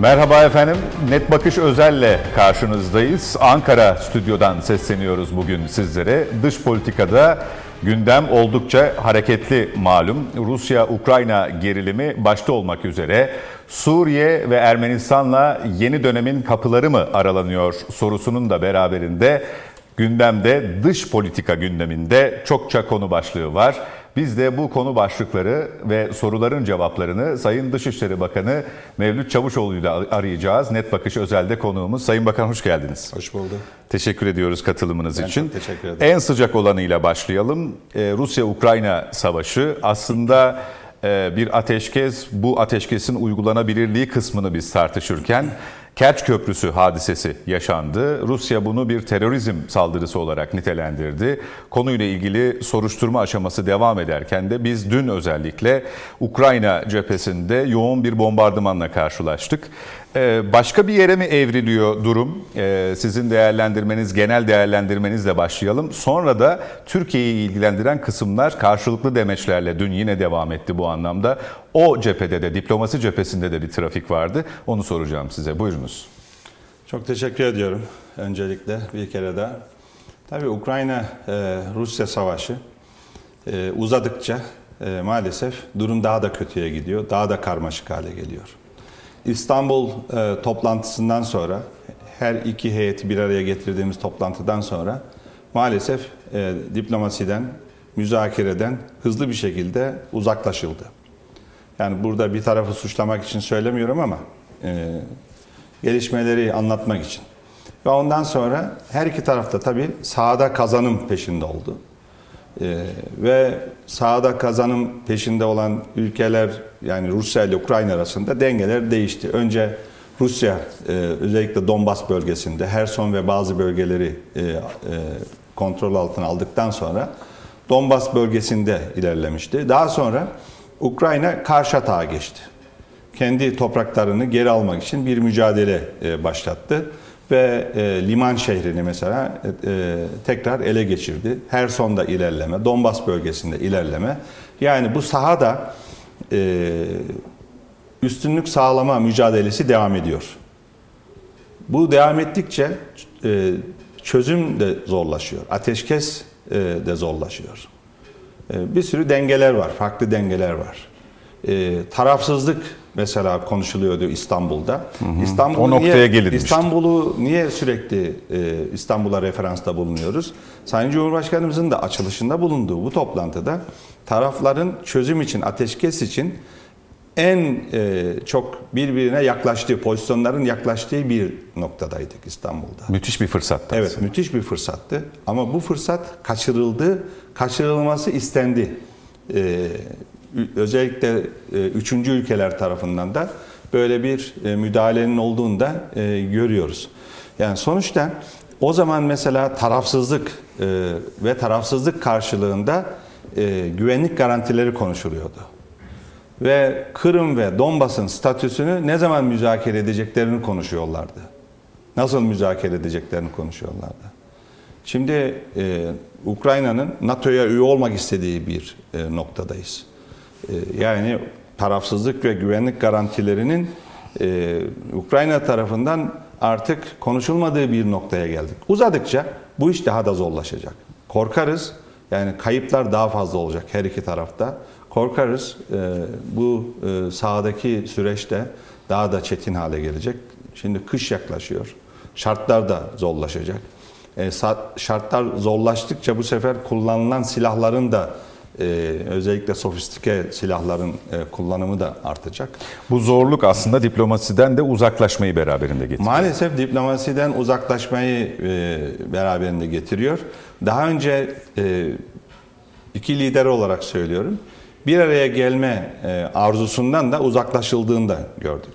Merhaba efendim. Net Bakış Özel'le karşınızdayız. Ankara stüdyodan sesleniyoruz bugün sizlere. Dış politikada gündem oldukça hareketli malum. Rusya-Ukrayna gerilimi başta olmak üzere Suriye ve Ermenistan'la yeni dönemin kapıları mı aralanıyor sorusunun da beraberinde gündemde dış politika gündeminde çokça konu başlığı var. Biz de bu konu başlıkları ve soruların cevaplarını Sayın Dışişleri Bakanı Mevlüt Çavuşoğlu ile arayacağız. Net Bakış Özel'de konuğumuz. Sayın Bakan hoş geldiniz. Hoş bulduk. Teşekkür ediyoruz katılımınız ben için. Teşekkür ederim. En sıcak olanıyla başlayalım. Ee, Rusya-Ukrayna savaşı aslında e, bir ateşkes, bu ateşkesin uygulanabilirliği kısmını biz tartışırken Kerç Köprüsü hadisesi yaşandı. Rusya bunu bir terörizm saldırısı olarak nitelendirdi. Konuyla ilgili soruşturma aşaması devam ederken de biz dün özellikle Ukrayna cephesinde yoğun bir bombardımanla karşılaştık. Ee, başka bir yere mi evriliyor durum? Ee, sizin değerlendirmeniz, genel değerlendirmenizle başlayalım. Sonra da Türkiye'yi ilgilendiren kısımlar karşılıklı demeçlerle dün yine devam etti bu anlamda. O cephede de, diplomasi cephesinde de bir trafik vardı. Onu soracağım size. Buyurunuz. Çok teşekkür ediyorum öncelikle bir kere daha. Tabii Ukrayna-Rusya savaşı e, uzadıkça e, maalesef durum daha da kötüye gidiyor. Daha da karmaşık hale geliyor. İstanbul e, toplantısından sonra her iki heyeti bir araya getirdiğimiz toplantıdan sonra maalesef e, diplomasiden, müzakereden hızlı bir şekilde uzaklaşıldı. Yani burada bir tarafı suçlamak için söylemiyorum ama e, gelişmeleri anlatmak için. Ve ondan sonra her iki tarafta tabii sahada kazanım peşinde oldu. Ee, ve sahada kazanım peşinde olan ülkeler yani Rusya ile Ukrayna arasında dengeler değişti. Önce Rusya e, özellikle Donbas bölgesinde Herson ve bazı bölgeleri e, e, kontrol altına aldıktan sonra Donbas bölgesinde ilerlemişti. Daha sonra Ukrayna Karşatağ'a geçti. Kendi topraklarını geri almak için bir mücadele başlattı ve e, liman şehrini mesela e, tekrar ele geçirdi. Herson'da ilerleme, Donbas bölgesinde ilerleme. Yani bu sahada e, üstünlük sağlama mücadelesi devam ediyor. Bu devam ettikçe e, çözüm de zorlaşıyor, ateşkes e, de zorlaşıyor. E, bir sürü dengeler var, farklı dengeler var. E, tarafsızlık mesela konuşuluyordu İstanbul'da. İstanbul'u niye, İstanbul'u niye sürekli e, İstanbul'a referansta bulunuyoruz? Sayın Cumhurbaşkanımızın da açılışında bulunduğu bu toplantıda tarafların çözüm için, ateşkes için en e, çok birbirine yaklaştığı, pozisyonların yaklaştığı bir noktadaydık İstanbul'da. Müthiş bir fırsattı. Evet, aslında. müthiş bir fırsattı. Ama bu fırsat kaçırıldı, kaçırılması istendi. E, özellikle e, üçüncü ülkeler tarafından da böyle bir e, müdahalenin olduğunu da e, görüyoruz. Yani sonuçta o zaman mesela tarafsızlık ve tarafsızlık karşılığında güvenlik garantileri konuşuluyordu. Ve Kırım ve Donbas'ın statüsünü ne zaman müzakere edeceklerini konuşuyorlardı. Nasıl müzakere edeceklerini konuşuyorlardı. Şimdi e, Ukrayna'nın NATO'ya üye olmak istediği bir e, noktadayız. Ee, yani tarafsızlık ve güvenlik garantilerinin e, Ukrayna tarafından artık konuşulmadığı bir noktaya geldik. Uzadıkça bu iş daha da zorlaşacak. Korkarız yani kayıplar daha fazla olacak her iki tarafta. Korkarız e, bu e, sahadaki süreçte daha da çetin hale gelecek. Şimdi kış yaklaşıyor. Şartlar da zorlaşacak. E, şartlar zorlaştıkça bu sefer kullanılan silahların da e, özellikle sofistike silahların e, kullanımı da artacak. Bu zorluk aslında diplomasiden de uzaklaşmayı beraberinde getiriyor. Maalesef diplomasiden uzaklaşmayı e, beraberinde getiriyor. Daha önce e, iki lider olarak söylüyorum. Bir araya gelme arzusundan da uzaklaşıldığını da gördük.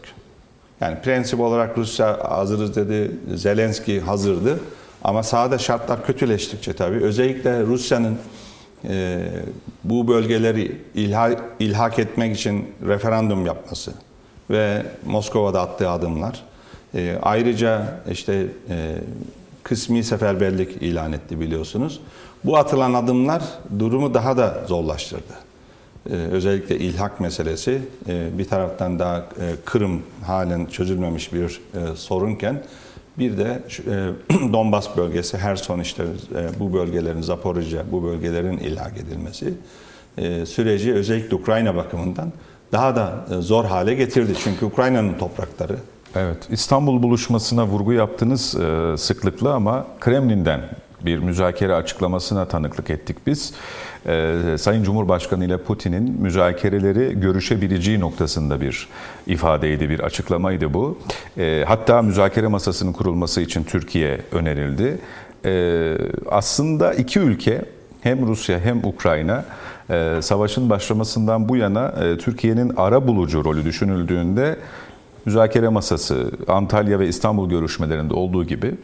Yani prensip olarak Rusya hazırız dedi, Zelenski hazırdı. Ama sahada şartlar kötüleştikçe tabii özellikle Rusya'nın e, bu bölgeleri ilha, ilhak etmek için referandum yapması ve Moskova'da attığı adımlar. E, ayrıca işte e, kısmi seferberlik ilan etti biliyorsunuz. Bu atılan adımlar durumu daha da zorlaştırdı. e, özellikle ilhak meselesi e, bir taraftan daha e, Kırım halen çözülmemiş bir e, sorunken bir de e, Donbas bölgesi, Herson işte e, bu bölgelerin, Zaporijya bu bölgelerin ilhak edilmesi e, süreci özellikle Ukrayna bakımından daha da e, zor hale getirdi. Çünkü Ukrayna'nın toprakları Evet, İstanbul buluşmasına vurgu yaptınız e, sıklıkla ama Kremlin'den bir müzakere açıklamasına tanıklık ettik biz. E, Sayın Cumhurbaşkanı ile Putin'in müzakereleri görüşebileceği noktasında bir ifadeydi, bir açıklamaydı bu. E, hatta müzakere masasının kurulması için Türkiye önerildi. E, aslında iki ülke hem Rusya hem Ukrayna e, savaşın başlamasından bu yana e, Türkiye'nin ara bulucu rolü düşünüldüğünde müzakere masası Antalya ve İstanbul görüşmelerinde olduğu gibi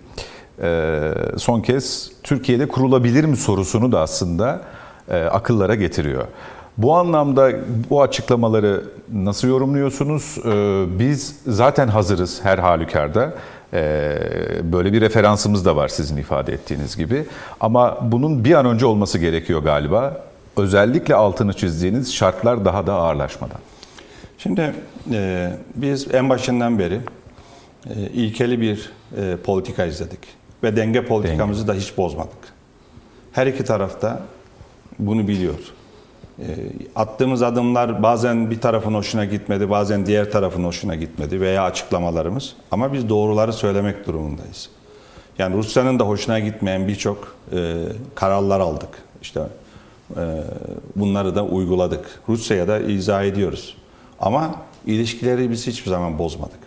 son kez Türkiye'de kurulabilir mi sorusunu da aslında e, akıllara getiriyor. Bu anlamda bu açıklamaları nasıl yorumluyorsunuz? E, Biz zaten hazırız her halükarda. E, Böyle bir referansımız da var sizin ifade ettiğiniz gibi. Ama bunun bir an önce olması gerekiyor galiba. Özellikle altını çizdiğiniz şartlar daha da ağırlaşmadan. Şimdi e, biz en başından beri e, ilkeli bir e, politika izledik ve denge politikamızı da hiç bozmadık. Her iki tarafta bunu biliyor. E, attığımız adımlar bazen bir tarafın hoşuna gitmedi, bazen diğer tarafın hoşuna gitmedi veya açıklamalarımız. Ama biz doğruları söylemek durumundayız. Yani Rusya'nın da hoşuna gitmeyen birçok e, kararlar aldık. İşte e, bunları da uyguladık. Rusya'ya da izah ediyoruz. Ama ilişkileri biz hiçbir zaman bozmadık.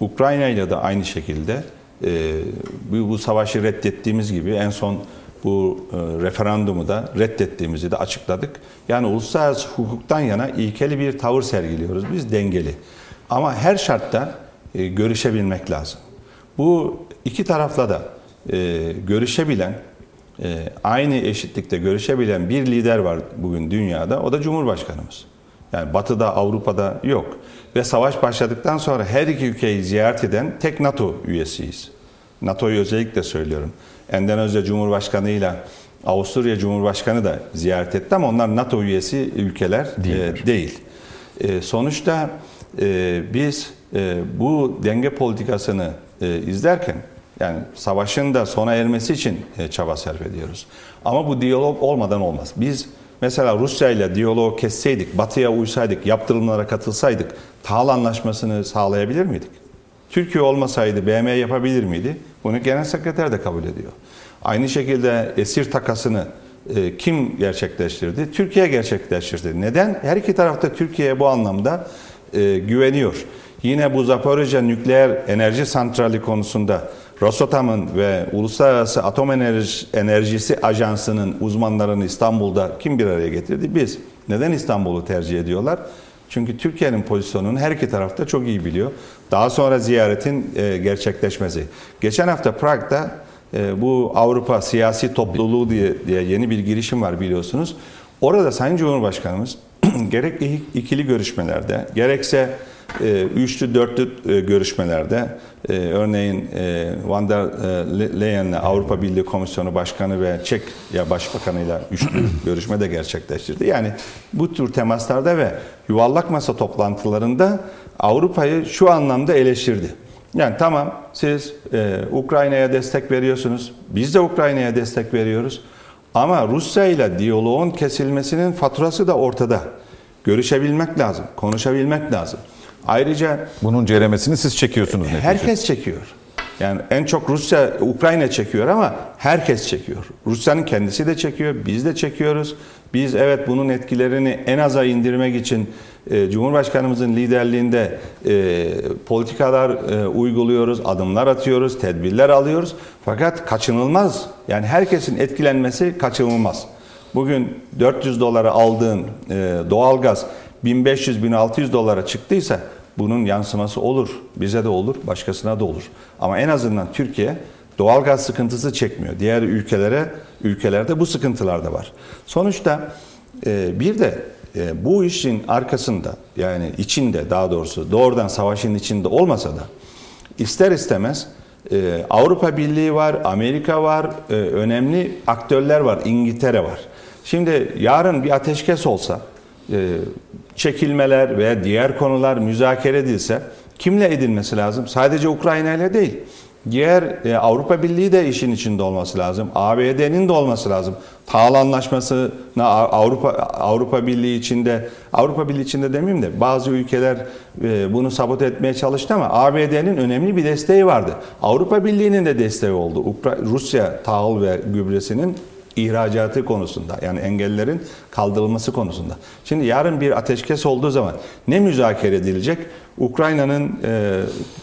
Ukrayna ile de aynı şekilde e, bu, bu savaşı reddettiğimiz gibi en son bu e, referandumu da reddettiğimizi de açıkladık. Yani uluslararası hukuktan yana ilkeli bir tavır sergiliyoruz biz dengeli. Ama her şartta e, görüşebilmek lazım. Bu iki tarafla da e, görüşebilen, aynı eşitlikte görüşebilen bir lider var bugün dünyada. O da Cumhurbaşkanımız. Yani Batı'da, Avrupa'da yok. Ve savaş başladıktan sonra her iki ülkeyi ziyaret eden tek NATO üyesiyiz. NATO'yu özellikle söylüyorum. Endonezya Cumhurbaşkanı ile Avusturya Cumhurbaşkanı da ziyaret etti ama onlar NATO üyesi ülkeler e, değil. E, sonuçta e, biz e, bu denge politikasını e, izlerken yani savaşın da sona ermesi için e, çaba sarf ediyoruz. Ama bu diyalog olmadan olmaz. Biz mesela Rusya ile diyaloğu kesseydik, Batı'ya uysaydık, yaptırımlara katılsaydık, tahıl anlaşmasını sağlayabilir miydik? Türkiye olmasaydı BM yapabilir miydi? Bunu genel sekreter de kabul ediyor. Aynı şekilde esir takasını e, kim gerçekleştirdi? Türkiye gerçekleştirdi. Neden? Her iki tarafta Türkiye'ye bu anlamda e, güveniyor. Yine bu Zaporijya nükleer enerji santrali konusunda Rosatom'un ve Uluslararası Atom Enerji, Enerjisi Ajansı'nın uzmanlarını İstanbul'da kim bir araya getirdi? Biz. Neden İstanbul'u tercih ediyorlar? Çünkü Türkiye'nin pozisyonunu her iki tarafta çok iyi biliyor. Daha sonra ziyaretin e, gerçekleşmesi. Geçen hafta Prag'da e, bu Avrupa Siyasi Topluluğu diye, diye yeni bir girişim var biliyorsunuz. Orada Sayın Cumhurbaşkanımız gerekli ikili görüşmelerde, gerekse üçlü dörtlü e, görüşmelerde e, örneğin e, Van der e, Leyen'le Avrupa Birliği Komisyonu Başkanı ve Çek ya Başbakanıyla üçlü görüşme de gerçekleştirdi. Yani bu tür temaslarda ve yuvarlak masa toplantılarında Avrupa'yı şu anlamda eleştirdi. Yani tamam siz e, Ukrayna'ya destek veriyorsunuz. Biz de Ukrayna'ya destek veriyoruz. Ama Rusya ile diyaloğun kesilmesinin faturası da ortada. Görüşebilmek lazım, konuşabilmek lazım. Ayrıca Bunun ceremesini siz çekiyorsunuz neticede. herkes çekiyor. Yani en çok Rusya, Ukrayna çekiyor ama herkes çekiyor. Rusya'nın kendisi de çekiyor, biz de çekiyoruz. Biz evet bunun etkilerini en aza indirmek için e, Cumhurbaşkanımızın liderliğinde e, politikalar e, uyguluyoruz, adımlar atıyoruz, tedbirler alıyoruz. Fakat kaçınılmaz. Yani herkesin etkilenmesi kaçınılmaz. Bugün 400 dolara aldığın e, doğalgaz 1500-1600 dolara çıktıysa bunun yansıması olur. Bize de olur, başkasına da olur. Ama en azından Türkiye doğalgaz sıkıntısı çekmiyor. Diğer ülkelere ülkelerde bu sıkıntılar da var. Sonuçta e, bir de e, bu işin arkasında yani içinde daha doğrusu doğrudan savaşın içinde olmasa da ister istemez e, Avrupa Birliği var, Amerika var, önemli aktörler var, İngiltere var. Şimdi yarın bir ateşkes olsa çekilmeler veya diğer konular müzakere edilse kimle edilmesi lazım? Sadece Ukrayna ile değil. Diğer e, Avrupa Birliği de işin içinde olması lazım. ABD'nin de olması lazım. Tahıl Anlaşması'na Avrupa Avrupa Birliği içinde Avrupa Birliği içinde demeyeyim de bazı ülkeler e, bunu sabote etmeye çalıştı ama ABD'nin önemli bir desteği vardı. Avrupa Birliği'nin de desteği oldu. Rusya tahıl ve gübresinin ihracatı konusunda yani engellerin kaldırılması konusunda. Şimdi yarın bir ateşkes olduğu zaman ne müzakere edilecek? Ukrayna'nın e,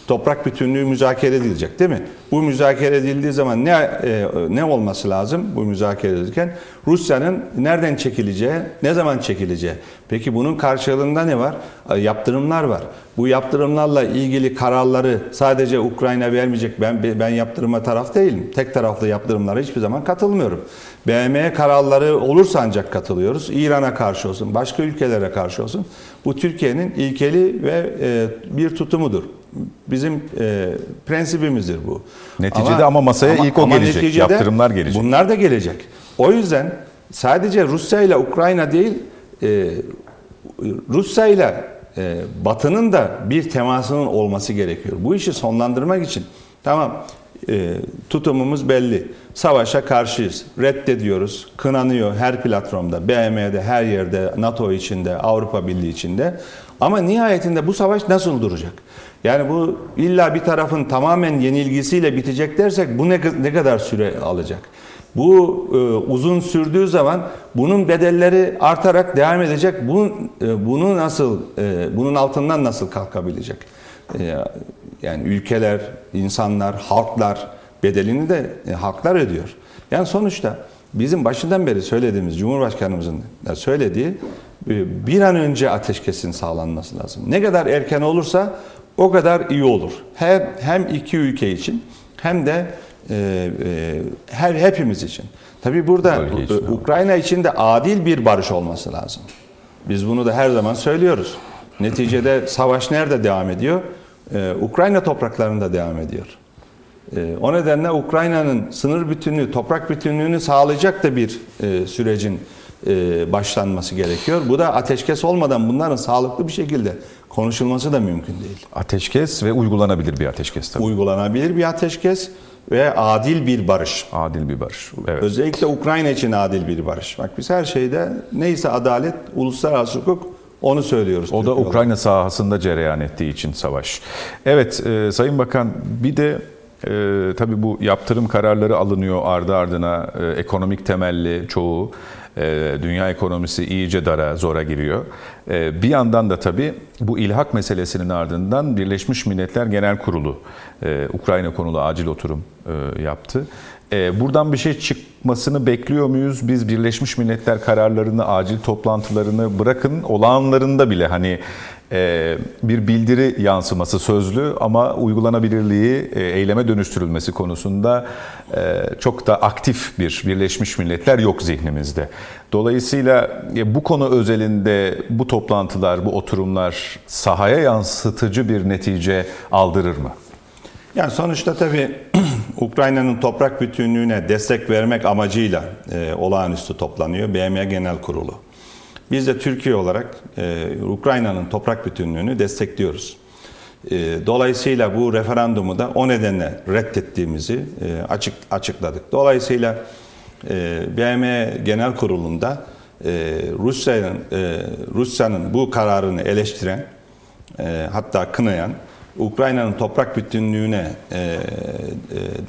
toprak bütünlüğü müzakere edilecek değil mi? Bu müzakere edildiği zaman ne e, ne olması lazım bu müzakere edilirken? Rusya'nın nereden çekileceği, ne zaman çekileceği. Peki bunun karşılığında ne var? E, yaptırımlar var. Bu yaptırımlarla ilgili kararları sadece Ukrayna vermeyecek. Ben ben yaptırıma taraf değilim. Tek taraflı yaptırımlara hiçbir zaman katılmıyorum. BM kararları olursa ancak katılıyoruz. İran'a karşı olsun, başka ülkelere karşı olsun. Bu Türkiye'nin ilkeli ve e, bir tutumudur. Bizim e, prensibimizdir bu. Neticede ama masaya ilk o gelecek, yaptırımlar gelecek. Bunlar da gelecek. O yüzden sadece Rusya ile Ukrayna değil, e, Rusya ile e, Batı'nın da bir temasının olması gerekiyor. Bu işi sonlandırmak için tamam e, tutumumuz belli. Savaşa karşıyız. Reddediyoruz. Kınanıyor her platformda, BM'de, her yerde, NATO içinde, Avrupa Birliği içinde. Ama nihayetinde bu savaş nasıl duracak? Yani bu illa bir tarafın tamamen yenilgisiyle bitecek dersek bu ne, ne kadar süre alacak? Bu e, uzun sürdüğü zaman bunun bedelleri artarak devam edecek. Bu e, bunu nasıl e, bunun altından nasıl kalkabilecek? E, yani ülkeler, insanlar, halklar bedelini de e, halklar ödüyor. Yani sonuçta bizim başından beri söylediğimiz Cumhurbaşkanımızın da söylediği e, bir an önce ateşkesin sağlanması lazım. Ne kadar erken olursa o kadar iyi olur. Her hem iki ülke için hem de e, e, her hepimiz için. Tabii burada için, Ukrayna için de adil bir barış olması lazım. Biz bunu da her zaman söylüyoruz. Neticede savaş nerede devam ediyor? Ee, Ukrayna topraklarında devam ediyor. Ee, o nedenle Ukrayna'nın sınır bütünlüğü, toprak bütünlüğünü sağlayacak da bir e, sürecin e, başlanması gerekiyor. Bu da ateşkes olmadan bunların sağlıklı bir şekilde konuşulması da mümkün değil. Ateşkes ve uygulanabilir bir ateşkes tabii. Uygulanabilir bir ateşkes ve adil bir barış. Adil bir barış. Evet. Özellikle Ukrayna için adil bir barış. Bak biz her şeyde neyse adalet, uluslararası hukuk onu söylüyoruz. O da Ukrayna sahasında cereyan ettiği için savaş. Evet e, Sayın Bakan bir de e, tabii bu yaptırım kararları alınıyor ardı ardına e, ekonomik temelli çoğu. E, dünya ekonomisi iyice dara, zora giriyor. E, bir yandan da tabii bu ilhak meselesinin ardından Birleşmiş Milletler Genel Kurulu e, Ukrayna konulu acil oturum e, yaptı. E, buradan bir şey çıkmasını bekliyor muyuz? Biz Birleşmiş Milletler kararlarını, acil toplantılarını bırakın, olağanlarında bile hani e, bir bildiri yansıması sözlü ama uygulanabilirliği e, eyleme dönüştürülmesi konusunda e, çok da aktif bir Birleşmiş Milletler yok zihnimizde. Dolayısıyla e, bu konu özelinde bu toplantılar, bu oturumlar sahaya yansıtıcı bir netice aldırır mı? Yani sonuçta tabii Ukrayna'nın toprak bütünlüğüne destek vermek amacıyla e, olağanüstü toplanıyor BM Genel Kurulu. Biz de Türkiye olarak e, Ukrayna'nın toprak bütünlüğünü destekliyoruz. E, dolayısıyla bu referandumu da o nedenle reddettiğimizi e, açık açıkladık. Dolayısıyla e, BM Genel Kurulu'nda e, Rusya'nın e, Rusya'nın bu kararını eleştiren e, hatta kınayan Ukrayna'nın toprak bütünlüğüne e, e,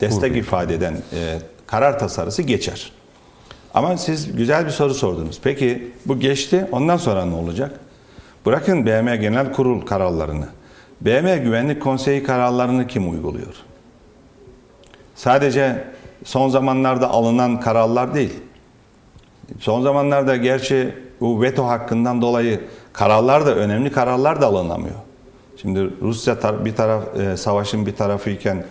destek ifade eden e, karar tasarısı geçer. Ama siz güzel bir soru sordunuz. Peki bu geçti ondan sonra ne olacak? Bırakın BM Genel Kurul kararlarını. BM Güvenlik Konseyi kararlarını kim uyguluyor? Sadece son zamanlarda alınan kararlar değil. Son zamanlarda gerçi bu veto hakkından dolayı kararlar da önemli kararlar da alınamıyor. Şimdi Rusya tar- bir taraf e, savaşın bir tarafıyken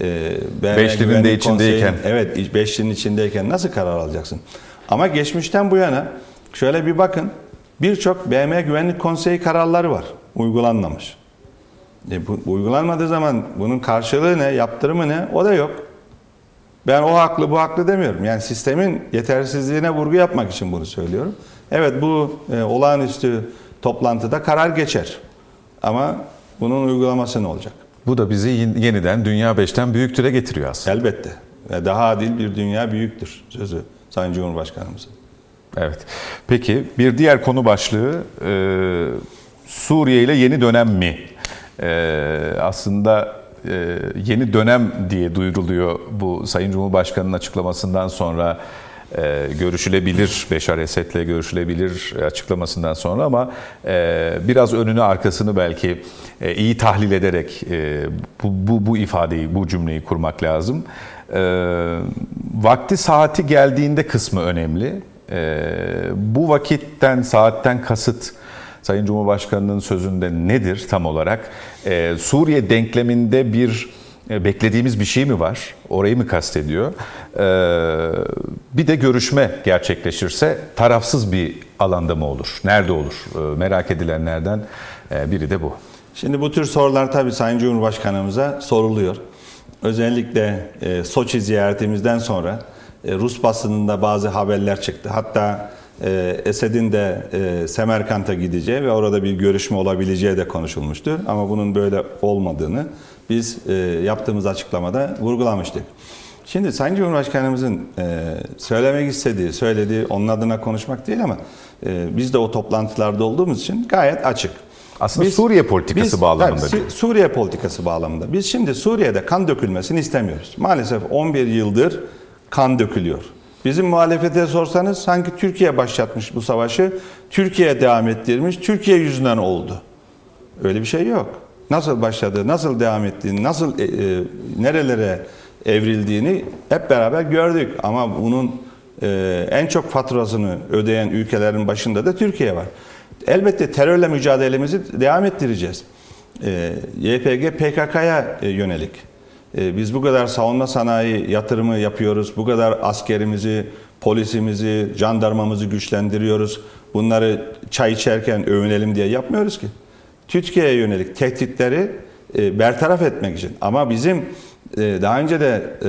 e, BM Beşlinin de içindeyken. Konseyi'nin- Evet, beşlinin içindeyken nasıl karar alacaksın? Ama geçmişten bu yana şöyle bir bakın. Birçok BM Güvenlik Konseyi kararları var. Uygulanmamış. E, bu, bu uygulanmadığı zaman bunun karşılığı ne, yaptırımı ne? O da yok. Ben o haklı bu haklı demiyorum. Yani sistemin yetersizliğine vurgu yapmak için bunu söylüyorum. Evet bu e, olağanüstü toplantıda karar geçer. Ama bunun uygulaması ne olacak? Bu da bizi yeniden Dünya 5'ten büyüktüre getiriyor aslında. Elbette. Daha adil bir dünya büyüktür sözü Sayın Cumhurbaşkanımızın. Evet. Peki bir diğer konu başlığı e, Suriye ile yeni dönem mi? E, aslında e, yeni dönem diye duyuruluyor bu Sayın Cumhurbaşkanı'nın açıklamasından sonra e, görüşülebilir, Beşar Esed'le görüşülebilir açıklamasından sonra ama e, biraz önünü arkasını belki e, iyi tahlil ederek bu, bu, bu ifadeyi, bu cümleyi kurmak lazım. Vakti saati geldiğinde kısmı önemli. Bu vakitten, saatten kasıt Sayın Cumhurbaşkanı'nın sözünde nedir tam olarak? Suriye denkleminde bir beklediğimiz bir şey mi var? Orayı mı kastediyor? Ee, bir de görüşme gerçekleşirse tarafsız bir alanda mı olur? Nerede olur? Ee, merak edilenlerden e, biri de bu. Şimdi bu tür sorular tabii Sayın Cumhurbaşkanımıza soruluyor. Özellikle e, Soçi ziyaretimizden sonra e, Rus basınında bazı haberler çıktı. Hatta e, Esed'in de e, Semerkant'a gideceği ve orada bir görüşme olabileceği de konuşulmuştu. Ama bunun böyle olmadığını biz e, yaptığımız açıklamada vurgulamıştık. Şimdi Sayın Cumhurbaşkanımızın e, söylemek istediği, söylediği onun adına konuşmak değil ama e, biz de o toplantılarda olduğumuz için gayet açık. Aslında Suriye politikası bağlamında tabii, değil. Suriye politikası bağlamında. Biz şimdi Suriye'de kan dökülmesini istemiyoruz. Maalesef 11 yıldır kan dökülüyor. Bizim muhalefete sorsanız sanki Türkiye başlatmış bu savaşı, Türkiye devam ettirmiş, Türkiye yüzünden oldu. Öyle bir şey yok. Nasıl başladı, nasıl devam ettiğini, nasıl e, e, nerelere evrildiğini hep beraber gördük. Ama bunun e, en çok faturasını ödeyen ülkelerin başında da Türkiye var. Elbette terörle mücadelemizi devam ettireceğiz. E, YPG PKK'ya e, yönelik. E, biz bu kadar savunma sanayi yatırımı yapıyoruz. Bu kadar askerimizi, polisimizi, jandarmamızı güçlendiriyoruz. Bunları çay içerken övünelim diye yapmıyoruz ki. Türkiye'ye yönelik tehditleri e, bertaraf etmek için. Ama bizim e, daha önce de e,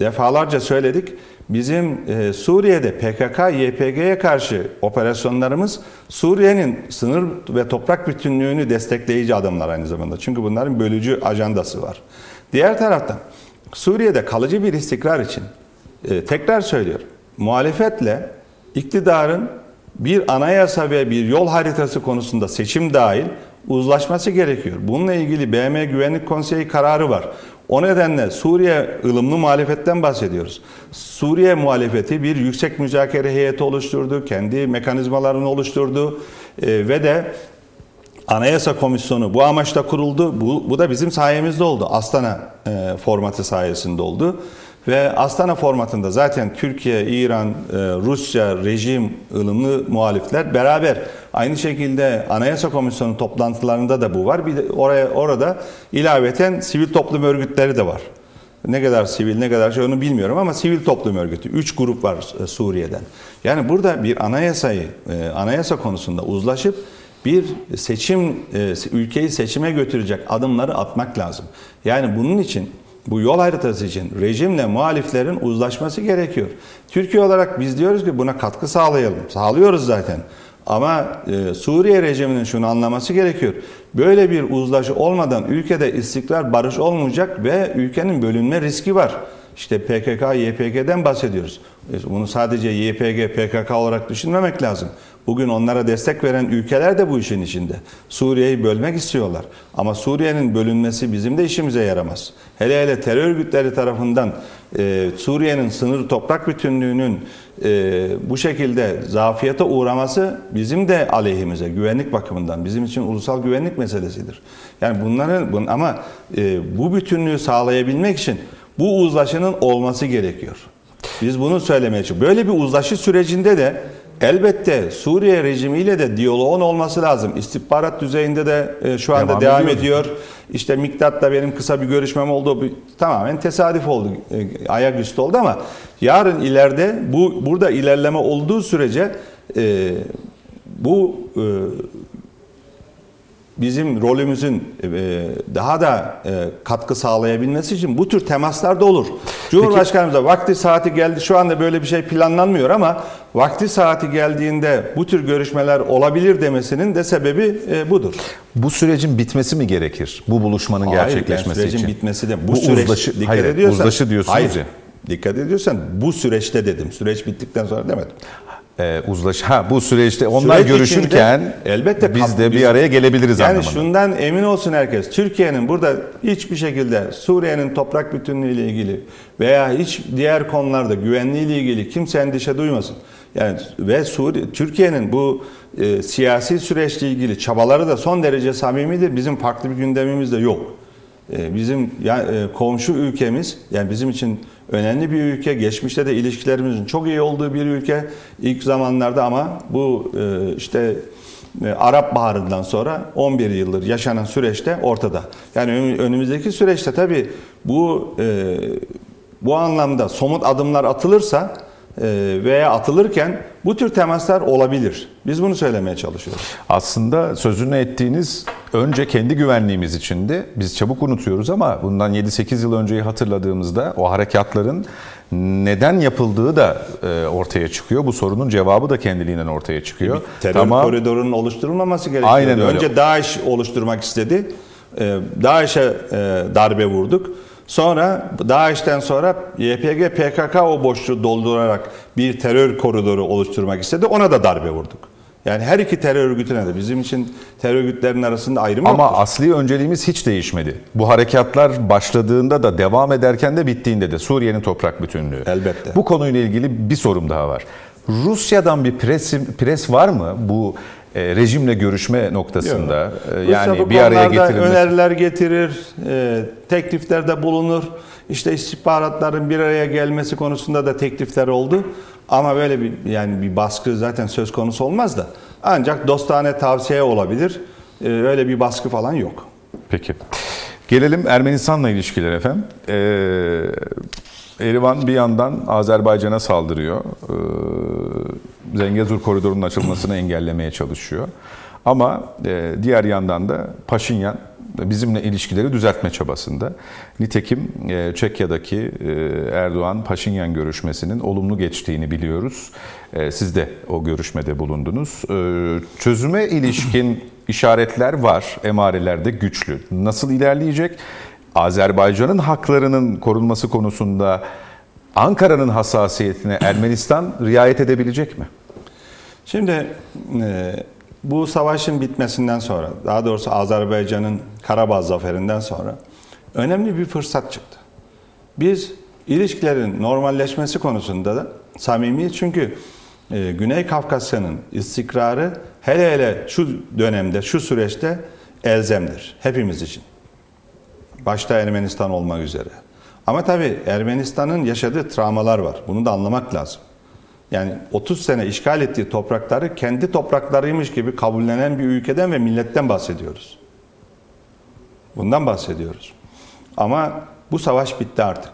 defalarca söyledik. Bizim e, Suriye'de PKK, YPG'ye karşı operasyonlarımız Suriye'nin sınır ve toprak bütünlüğünü destekleyici adımlar aynı zamanda. Çünkü bunların bölücü ajandası var. Diğer taraftan Suriye'de kalıcı bir istikrar için e, tekrar söylüyorum. Muhalefetle iktidarın bir anayasa ve bir yol haritası konusunda seçim dahil uzlaşması gerekiyor. Bununla ilgili BM Güvenlik Konseyi kararı var. O nedenle Suriye ılımlı muhalefetten bahsediyoruz. Suriye muhalefeti bir yüksek müzakere heyeti oluşturdu, kendi mekanizmalarını oluşturdu e, ve de Anayasa Komisyonu bu amaçla kuruldu. Bu, bu da bizim sayemizde oldu. Astana e, formatı sayesinde oldu. Ve Astana formatında zaten Türkiye, İran, e, Rusya, rejim, ılımlı muhalifler beraber aynı şekilde Anayasa Komisyonu toplantılarında da bu var. Bir de oraya orada ilaveten sivil toplum örgütleri de var. Ne kadar sivil ne kadar şey onu bilmiyorum ama sivil toplum örgütü. Üç grup var e, Suriye'den. Yani burada bir anayasayı, e, anayasa konusunda uzlaşıp bir seçim, ülkeyi seçime götürecek adımları atmak lazım. Yani bunun için bu yol haritası için rejimle muhaliflerin uzlaşması gerekiyor. Türkiye olarak biz diyoruz ki buna katkı sağlayalım. Sağlıyoruz zaten. Ama e, Suriye rejiminin şunu anlaması gerekiyor. Böyle bir uzlaşı olmadan ülkede istikrar, barış olmayacak ve ülkenin bölünme riski var. İşte PKK, YPG'den bahsediyoruz. E, Bunu sadece YPG, PKK olarak düşünmemek lazım. Bugün onlara destek veren ülkeler de bu işin içinde. Suriye'yi bölmek istiyorlar. Ama Suriye'nin bölünmesi bizim de işimize yaramaz. Hele hele terör örgütleri tarafından e, Suriye'nin sınır toprak bütünlüğünün e, bu şekilde zafiyete uğraması bizim de aleyhimize güvenlik bakımından bizim için ulusal güvenlik meselesidir. Yani bunların bun, ama e, bu bütünlüğü sağlayabilmek için bu uzlaşının olması gerekiyor. Biz bunu söylemeye çalışıyoruz. Böyle bir uzlaşı sürecinde de elbette Suriye rejimiyle de diyaloğun olması lazım. İstihbarat düzeyinde de e, şu anda Devam devam, ediyor. ediyor. İşte Miktat'la benim kısa bir görüşmem oldu. Bu tamamen tesadüf oldu. E, ayaküstü oldu ama yarın ileride bu burada ilerleme olduğu sürece e, bu e, bizim rolümüzün e, daha da e, katkı sağlayabilmesi için bu tür temaslar da olur. Cumhurbaşkanımız da vakti saati geldi. Şu anda böyle bir şey planlanmıyor ama vakti saati geldiğinde bu tür görüşmeler olabilir demesinin de sebebi e, budur. Bu sürecin bitmesi mi gerekir? Bu buluşmanın Hayır, gerçekleşmesi yani sürecin için. bitmesi de bu, Bu süreç uzlaşı- dikkat hayır, ediyorsan uzlaşı diyorsunuz hayır, ya. Dikkat ediyorsan bu süreçte dedim. Süreç bittikten sonra demedim. Ee, uzlaşı ha bu süreçte onlar Süreç görüşürken içinde elbette biz de bir araya gelebiliriz Yani anlamında. şundan emin olsun herkes. Türkiye'nin burada hiçbir şekilde Suriye'nin toprak bütünlüğü ile ilgili veya hiç diğer konularda güvenliği ile ilgili kimse endişe duymasın. Yani ve Suriye Türkiye'nin bu e, siyasi süreçle ilgili çabaları da son derece samimidir. Bizim farklı bir gündemimiz de yok. E, bizim ya, e, komşu ülkemiz yani bizim için önemli bir ülke. Geçmişte de ilişkilerimizin çok iyi olduğu bir ülke ilk zamanlarda ama bu e, işte e, Arap Baharı'ndan sonra 11 yıldır yaşanan süreçte ortada. Yani ön- önümüzdeki süreçte tabii bu e, bu anlamda somut adımlar atılırsa veya atılırken bu tür temaslar olabilir. Biz bunu söylemeye çalışıyoruz. Aslında sözünü ettiğiniz önce kendi güvenliğimiz içindi. Biz çabuk unutuyoruz ama bundan 7-8 yıl önceyi hatırladığımızda o harekatların neden yapıldığı da e, ortaya çıkıyor. Bu sorunun cevabı da kendiliğinden ortaya çıkıyor. Terör Tamam. koridorunun oluşturulmaması gerekiyor. Aynen öyle. Önce DAEŞ oluşturmak istedi. Ee, DAEŞ'e e, darbe vurduk. Sonra DAEŞ'ten sonra YPG PKK o boşluğu doldurarak bir terör koridoru oluşturmak istedi. Ona da darbe vurduk. Yani her iki terör örgütüne de bizim için terör örgütlerinin arasında ayrım Ama yoktur. asli önceliğimiz hiç değişmedi. Bu harekatlar başladığında da devam ederken de bittiğinde de Suriye'nin toprak bütünlüğü. Elbette. Bu konuyla ilgili bir sorum daha var. Rusya'dan bir pres, pres var mı bu e, rejimle görüşme noktasında? E, yani bir araya getirilmesi. öneriler getirir, e, tekliflerde bulunur. İşte istihbaratların bir araya gelmesi konusunda da teklifler oldu. Ama böyle bir yani bir baskı zaten söz konusu olmaz da. Ancak dostane tavsiye olabilir. E, öyle bir baskı falan yok. Peki. Gelelim Ermenistan'la ilişkiler efendim. Ee, Erivan bir yandan Azerbaycan'a saldırıyor. Ee, Zengezur koridorunun açılmasını engellemeye çalışıyor. Ama e, diğer yandan da Paşinyan bizimle ilişkileri düzeltme çabasında. Nitekim e, Çekya'daki e, Erdoğan-Paşinyan görüşmesinin olumlu geçtiğini biliyoruz. Siz de o görüşmede bulundunuz. Çözüme ilişkin işaretler var, emareler de güçlü. Nasıl ilerleyecek? Azerbaycan'ın haklarının korunması konusunda Ankara'nın hassasiyetine Ermenistan riayet edebilecek mi? Şimdi e, bu savaşın bitmesinden sonra, daha doğrusu Azerbaycan'ın Karabağ zaferinden sonra önemli bir fırsat çıktı. Biz ilişkilerin normalleşmesi konusunda da samimiyiz çünkü e, Güney Kafkasya'nın istikrarı hele hele şu dönemde, şu süreçte elzemdir hepimiz için. Başta Ermenistan olmak üzere. Ama tabii Ermenistan'ın yaşadığı travmalar var. Bunu da anlamak lazım. Yani 30 sene işgal ettiği toprakları kendi topraklarıymış gibi kabullenen bir ülkeden ve milletten bahsediyoruz. Bundan bahsediyoruz. Ama bu savaş bitti artık.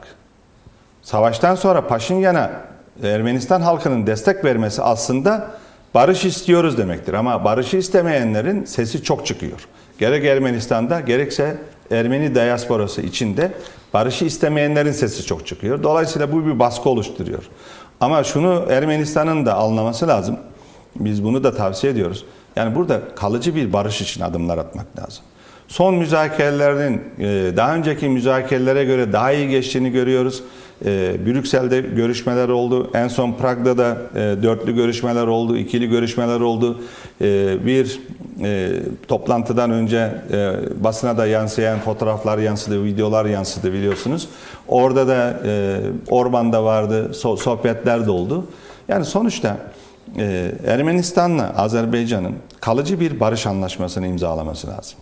Savaştan sonra Paşinyan'a Ermenistan halkının destek vermesi aslında barış istiyoruz demektir. Ama barışı istemeyenlerin sesi çok çıkıyor. Gerek Ermenistan'da gerekse Ermeni diasporası içinde barışı istemeyenlerin sesi çok çıkıyor. Dolayısıyla bu bir baskı oluşturuyor. Ama şunu Ermenistan'ın da anlaması lazım. Biz bunu da tavsiye ediyoruz. Yani burada kalıcı bir barış için adımlar atmak lazım. Son müzakerelerin e, daha önceki müzakerelere göre daha iyi geçtiğini görüyoruz. E, Brüksel'de görüşmeler oldu. En son Prag'da da e, dörtlü görüşmeler oldu, ikili görüşmeler oldu. E, Bir e, toplantıdan önce e, basına da yansıyan fotoğraflar yansıdı, videolar yansıdı biliyorsunuz. Orada da e, Orban vardı, so- sohbetler de oldu. Yani sonuçta e, Ermenistan'la Azerbaycan'ın kalıcı bir barış anlaşmasını imzalaması lazım.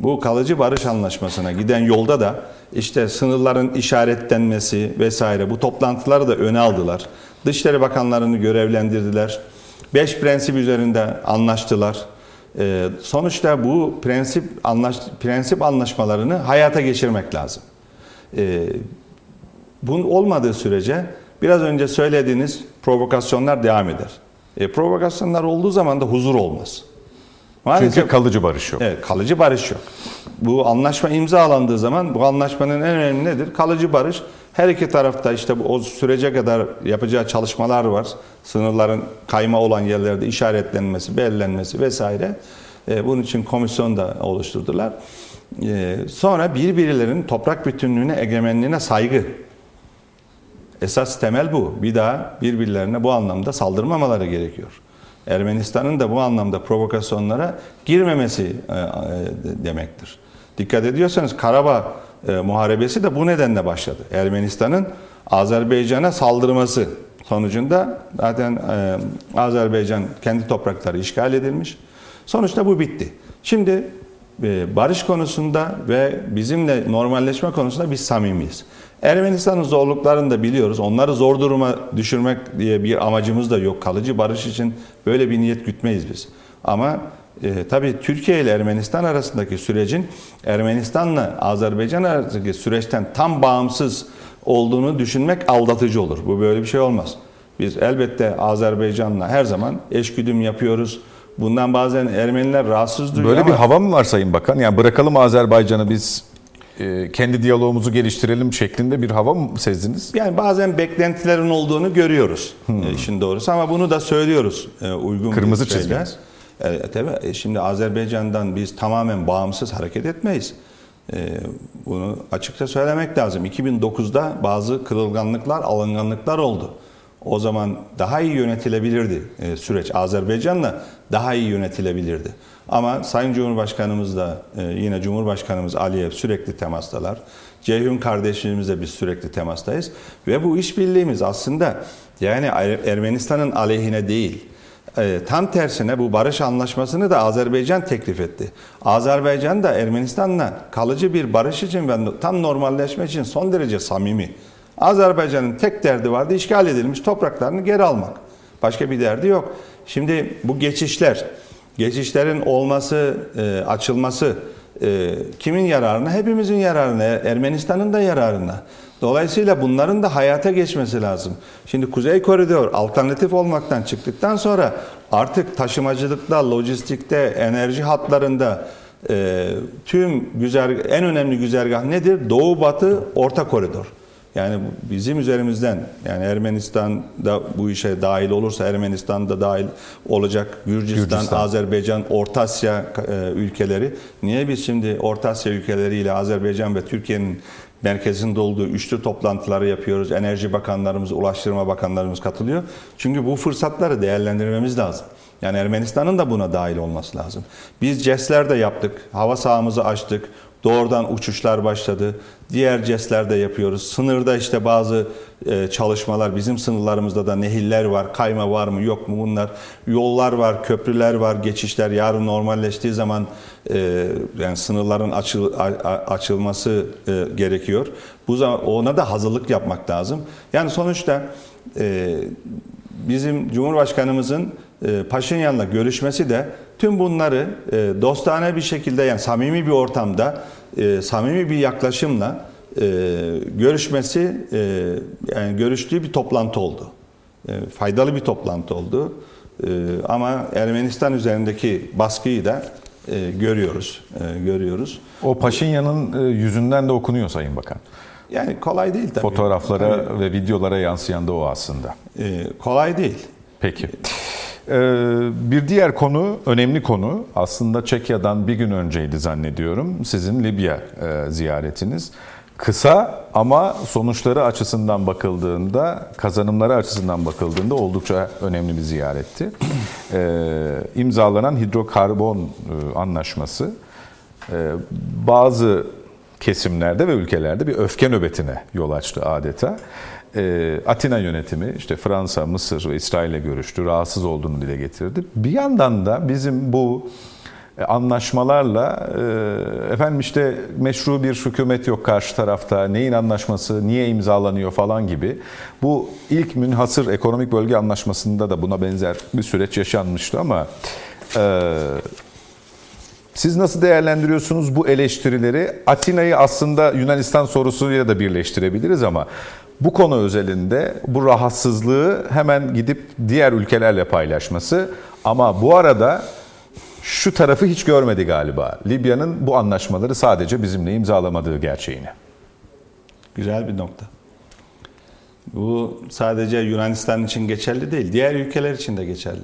Bu kalıcı barış anlaşmasına giden yolda da işte sınırların işaretlenmesi vesaire bu toplantıları da öne aldılar. Dışişleri Bakanlarını görevlendirdiler. Beş prensip üzerinde anlaştılar. Ee, sonuçta bu prensip anlaş prensip anlaşmalarını hayata geçirmek lazım. Ee, bunun olmadığı sürece biraz önce söylediğiniz provokasyonlar devam eder. E, provokasyonlar olduğu zaman da huzur olmaz. Çünkü kalıcı barış yok. Evet, kalıcı barış yok. Bu anlaşma imzalandığı zaman bu anlaşmanın en önemli nedir? Kalıcı barış. Her iki tarafta işte bu, o sürece kadar yapacağı çalışmalar var. Sınırların kayma olan yerlerde işaretlenmesi, belirlenmesi vesaire. Ee, bunun için komisyon da oluşturdular. Ee, sonra birbirlerinin toprak bütünlüğüne, egemenliğine saygı. Esas temel bu. Bir daha birbirlerine bu anlamda saldırmamaları gerekiyor. Ermenistan'ın da bu anlamda provokasyonlara girmemesi e, e, demektir. Dikkat ediyorsanız Karabağ e, muharebesi de bu nedenle başladı. Ermenistan'ın Azerbaycan'a saldırması sonucunda zaten Azerbaycan kendi toprakları işgal edilmiş. Sonuçta bu bitti. Şimdi barış konusunda ve bizimle normalleşme konusunda biz samimiyiz. Ermenistan'ın zorluklarını da biliyoruz. Onları zor duruma düşürmek diye bir amacımız da yok. Kalıcı barış için böyle bir niyet gütmeyiz biz. Ama e, tabii Türkiye ile Ermenistan arasındaki sürecin Ermenistan'la Azerbaycan arasındaki süreçten tam bağımsız olduğunu düşünmek aldatıcı olur. Bu böyle bir şey olmaz. Biz elbette Azerbaycan'la her zaman eşgüdüm yapıyoruz. Bundan bazen Ermeniler rahatsız duyuyor Böyle ama bir hava mı var Sayın Bakan? Yani bırakalım Azerbaycan'ı biz kendi diyalogumuzu geliştirelim şeklinde bir hava mı sezdiniz? yani bazen beklentilerin olduğunu görüyoruz e, işin doğrusu ama bunu da söylüyoruz e, uygun Kırmızı şeyle. çizginiz. E, tabii e, şimdi Azerbaycan'dan biz tamamen bağımsız hareket etmeyiz. E, bunu açıkça söylemek lazım. 2009'da bazı kırılganlıklar, alınganlıklar oldu. O zaman daha iyi yönetilebilirdi e, süreç. Azerbaycan'la daha iyi yönetilebilirdi. Ama Sayın Cumhurbaşkanımız da e, yine Cumhurbaşkanımız Aliyev sürekli temastalar. Ceyhun kardeşliğimizle biz sürekli temastayız. Ve bu işbirliğimiz aslında yani Er- Ermenistan'ın aleyhine değil. E, tam tersine bu barış anlaşmasını da Azerbaycan teklif etti. Azerbaycan da Ermenistan'la kalıcı bir barış için ve tam normalleşme için son derece samimi. Azerbaycan'ın tek derdi vardı işgal edilmiş topraklarını geri almak. Başka bir derdi yok. Şimdi bu geçişler, geçişlerin olması, e, açılması e, kimin yararına? Hepimizin yararına, Ermenistan'ın da yararına. Dolayısıyla bunların da hayata geçmesi lazım. Şimdi Kuzey Koridor alternatif olmaktan çıktıktan sonra artık taşımacılıkta, lojistikte, enerji hatlarında e, tüm güzel en önemli güzergah nedir? Doğu Batı Orta Koridor. Yani bizim üzerimizden yani Ermenistan da bu işe dahil olursa Ermenistan da dahil olacak Gürcistan, Gürcistan. Azerbaycan, Orta Asya e, ülkeleri. Niye biz şimdi Orta Asya ülkeleriyle Azerbaycan ve Türkiye'nin merkezinde olduğu üçlü toplantıları yapıyoruz. Enerji bakanlarımız, ulaştırma bakanlarımız katılıyor. Çünkü bu fırsatları değerlendirmemiz lazım. Yani Ermenistan'ın da buna dahil olması lazım. Biz CES'ler de yaptık. Hava sahamızı açtık. Doğrudan uçuşlar başladı. Diğer CES'ler de yapıyoruz. Sınırda işte bazı e, çalışmalar, bizim sınırlarımızda da nehirler var. Kayma var mı yok mu bunlar. Yollar var, köprüler var, geçişler. Yarın normalleştiği zaman e, yani sınırların açıl, açılması e, gerekiyor. Bu zaman ona da hazırlık yapmak lazım. Yani sonuçta bizim Cumhurbaşkanımızın e, Paşinyan'la görüşmesi de tüm bunları e, dostane bir şekilde yani samimi bir ortamda, e, samimi bir yaklaşımla görüşmesi, yani görüştüğü bir toplantı oldu. Faydalı bir toplantı oldu. Ama Ermenistan üzerindeki baskıyı da görüyoruz, görüyoruz. O Paşinyan'ın yüzünden de okunuyor Sayın Bakan. Yani kolay değil tabii. Fotoğraflara ve videolara yansıyan da o aslında. E, kolay değil. Peki. Ee, bir diğer konu, önemli konu aslında Çekya'dan bir gün önceydi zannediyorum. Sizin Libya e, ziyaretiniz. Kısa ama sonuçları açısından bakıldığında, kazanımları açısından bakıldığında oldukça önemli bir ziyaretti. Ee, imzalanan hidrokarbon e, anlaşması e, bazı kesimlerde ve ülkelerde bir öfke nöbetine yol açtı adeta. E, Atina yönetimi işte Fransa, Mısır ve İsrail'le görüştü. Rahatsız olduğunu dile getirdi. Bir yandan da bizim bu e, anlaşmalarla e, efendim işte meşru bir hükümet yok karşı tarafta. Neyin anlaşması, niye imzalanıyor falan gibi. Bu ilk münhasır ekonomik bölge anlaşmasında da buna benzer bir süreç yaşanmıştı ama e, siz nasıl değerlendiriyorsunuz bu eleştirileri? Atina'yı aslında Yunanistan sorusuyla da birleştirebiliriz ama bu konu özelinde bu rahatsızlığı hemen gidip diğer ülkelerle paylaşması ama bu arada şu tarafı hiç görmedi galiba. Libya'nın bu anlaşmaları sadece bizimle imzalamadığı gerçeğini. Güzel bir nokta. Bu sadece Yunanistan için geçerli değil, diğer ülkeler için de geçerli.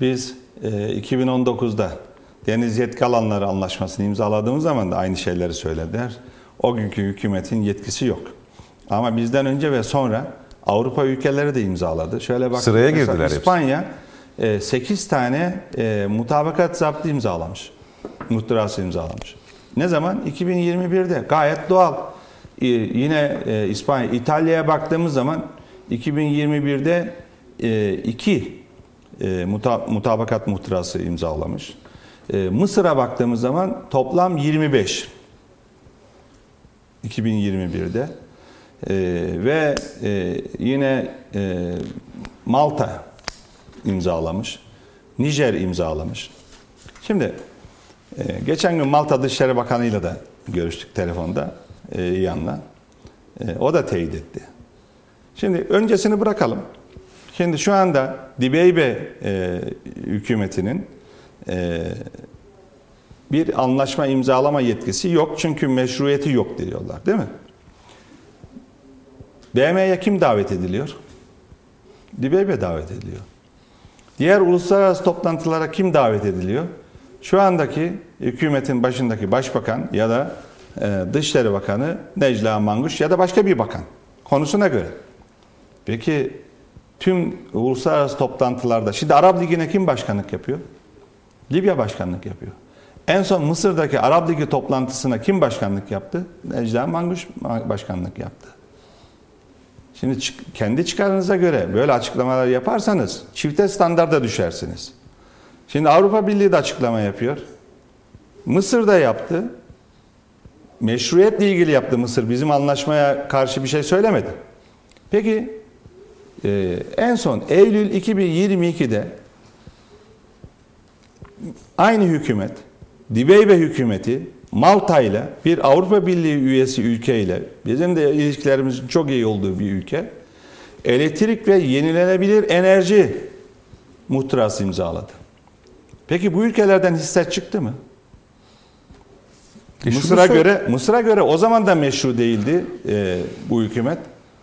Biz e, 2019'da Deniz Yetki Alanları Anlaşması'nı imzaladığımız zaman da aynı şeyleri söylediler. O günkü hükümetin yetkisi yok. Ama bizden önce ve sonra Avrupa ülkeleri de imzaladı. Şöyle bak. Sıraya girdiler hepsi. İspanya 8 tane e, mutabakat zaptı imzalamış. Muhtırası imzalamış. Ne zaman? 2021'de. Gayet doğal. E, yine e, İspanya, İtalya'ya baktığımız zaman 2021'de e, iki e, muta, mutabakat muhtırası imzalamış. E, Mısır'a baktığımız zaman toplam 25. 2021'de. E, ve e, yine e, Malta imzalamış. Nijer imzalamış. Şimdi e, geçen gün Malta Dışişleri Bakanı ile de görüştük telefonda e, yanına. E, o da teyit etti. Şimdi öncesini bırakalım. Şimdi şu anda Dibeybe e, hükümetinin bir anlaşma imzalama yetkisi yok çünkü meşruiyeti yok diyorlar değil mi? BM'ye kim davet ediliyor? Dibeybe davet ediliyor. Diğer uluslararası toplantılara kim davet ediliyor? Şu andaki hükümetin başındaki başbakan ya da e, Dışişleri Bakanı Necla Manguş ya da başka bir bakan konusuna göre. Peki tüm uluslararası toplantılarda şimdi Arap Ligi'ne kim başkanlık yapıyor? Libya başkanlık yapıyor. En son Mısır'daki Arap toplantısına kim başkanlık yaptı? Necla Manguş başkanlık yaptı. Şimdi kendi çıkarınıza göre böyle açıklamalar yaparsanız çifte standarda düşersiniz. Şimdi Avrupa Birliği de açıklama yapıyor. Mısır da yaptı. Meşruiyetle ilgili yaptı Mısır. Bizim anlaşmaya karşı bir şey söylemedi. Peki e, en son Eylül 2022'de aynı hükümet, Dibeybe hükümeti Malta ile bir Avrupa Birliği üyesi ülke ile bizim de ilişkilerimizin çok iyi olduğu bir ülke elektrik ve yenilenebilir enerji muhtırası imzaladı. Peki bu ülkelerden hisse çıktı mı? E Mısır'a göre Mısır'a göre o zaman da meşru değildi e, bu hükümet.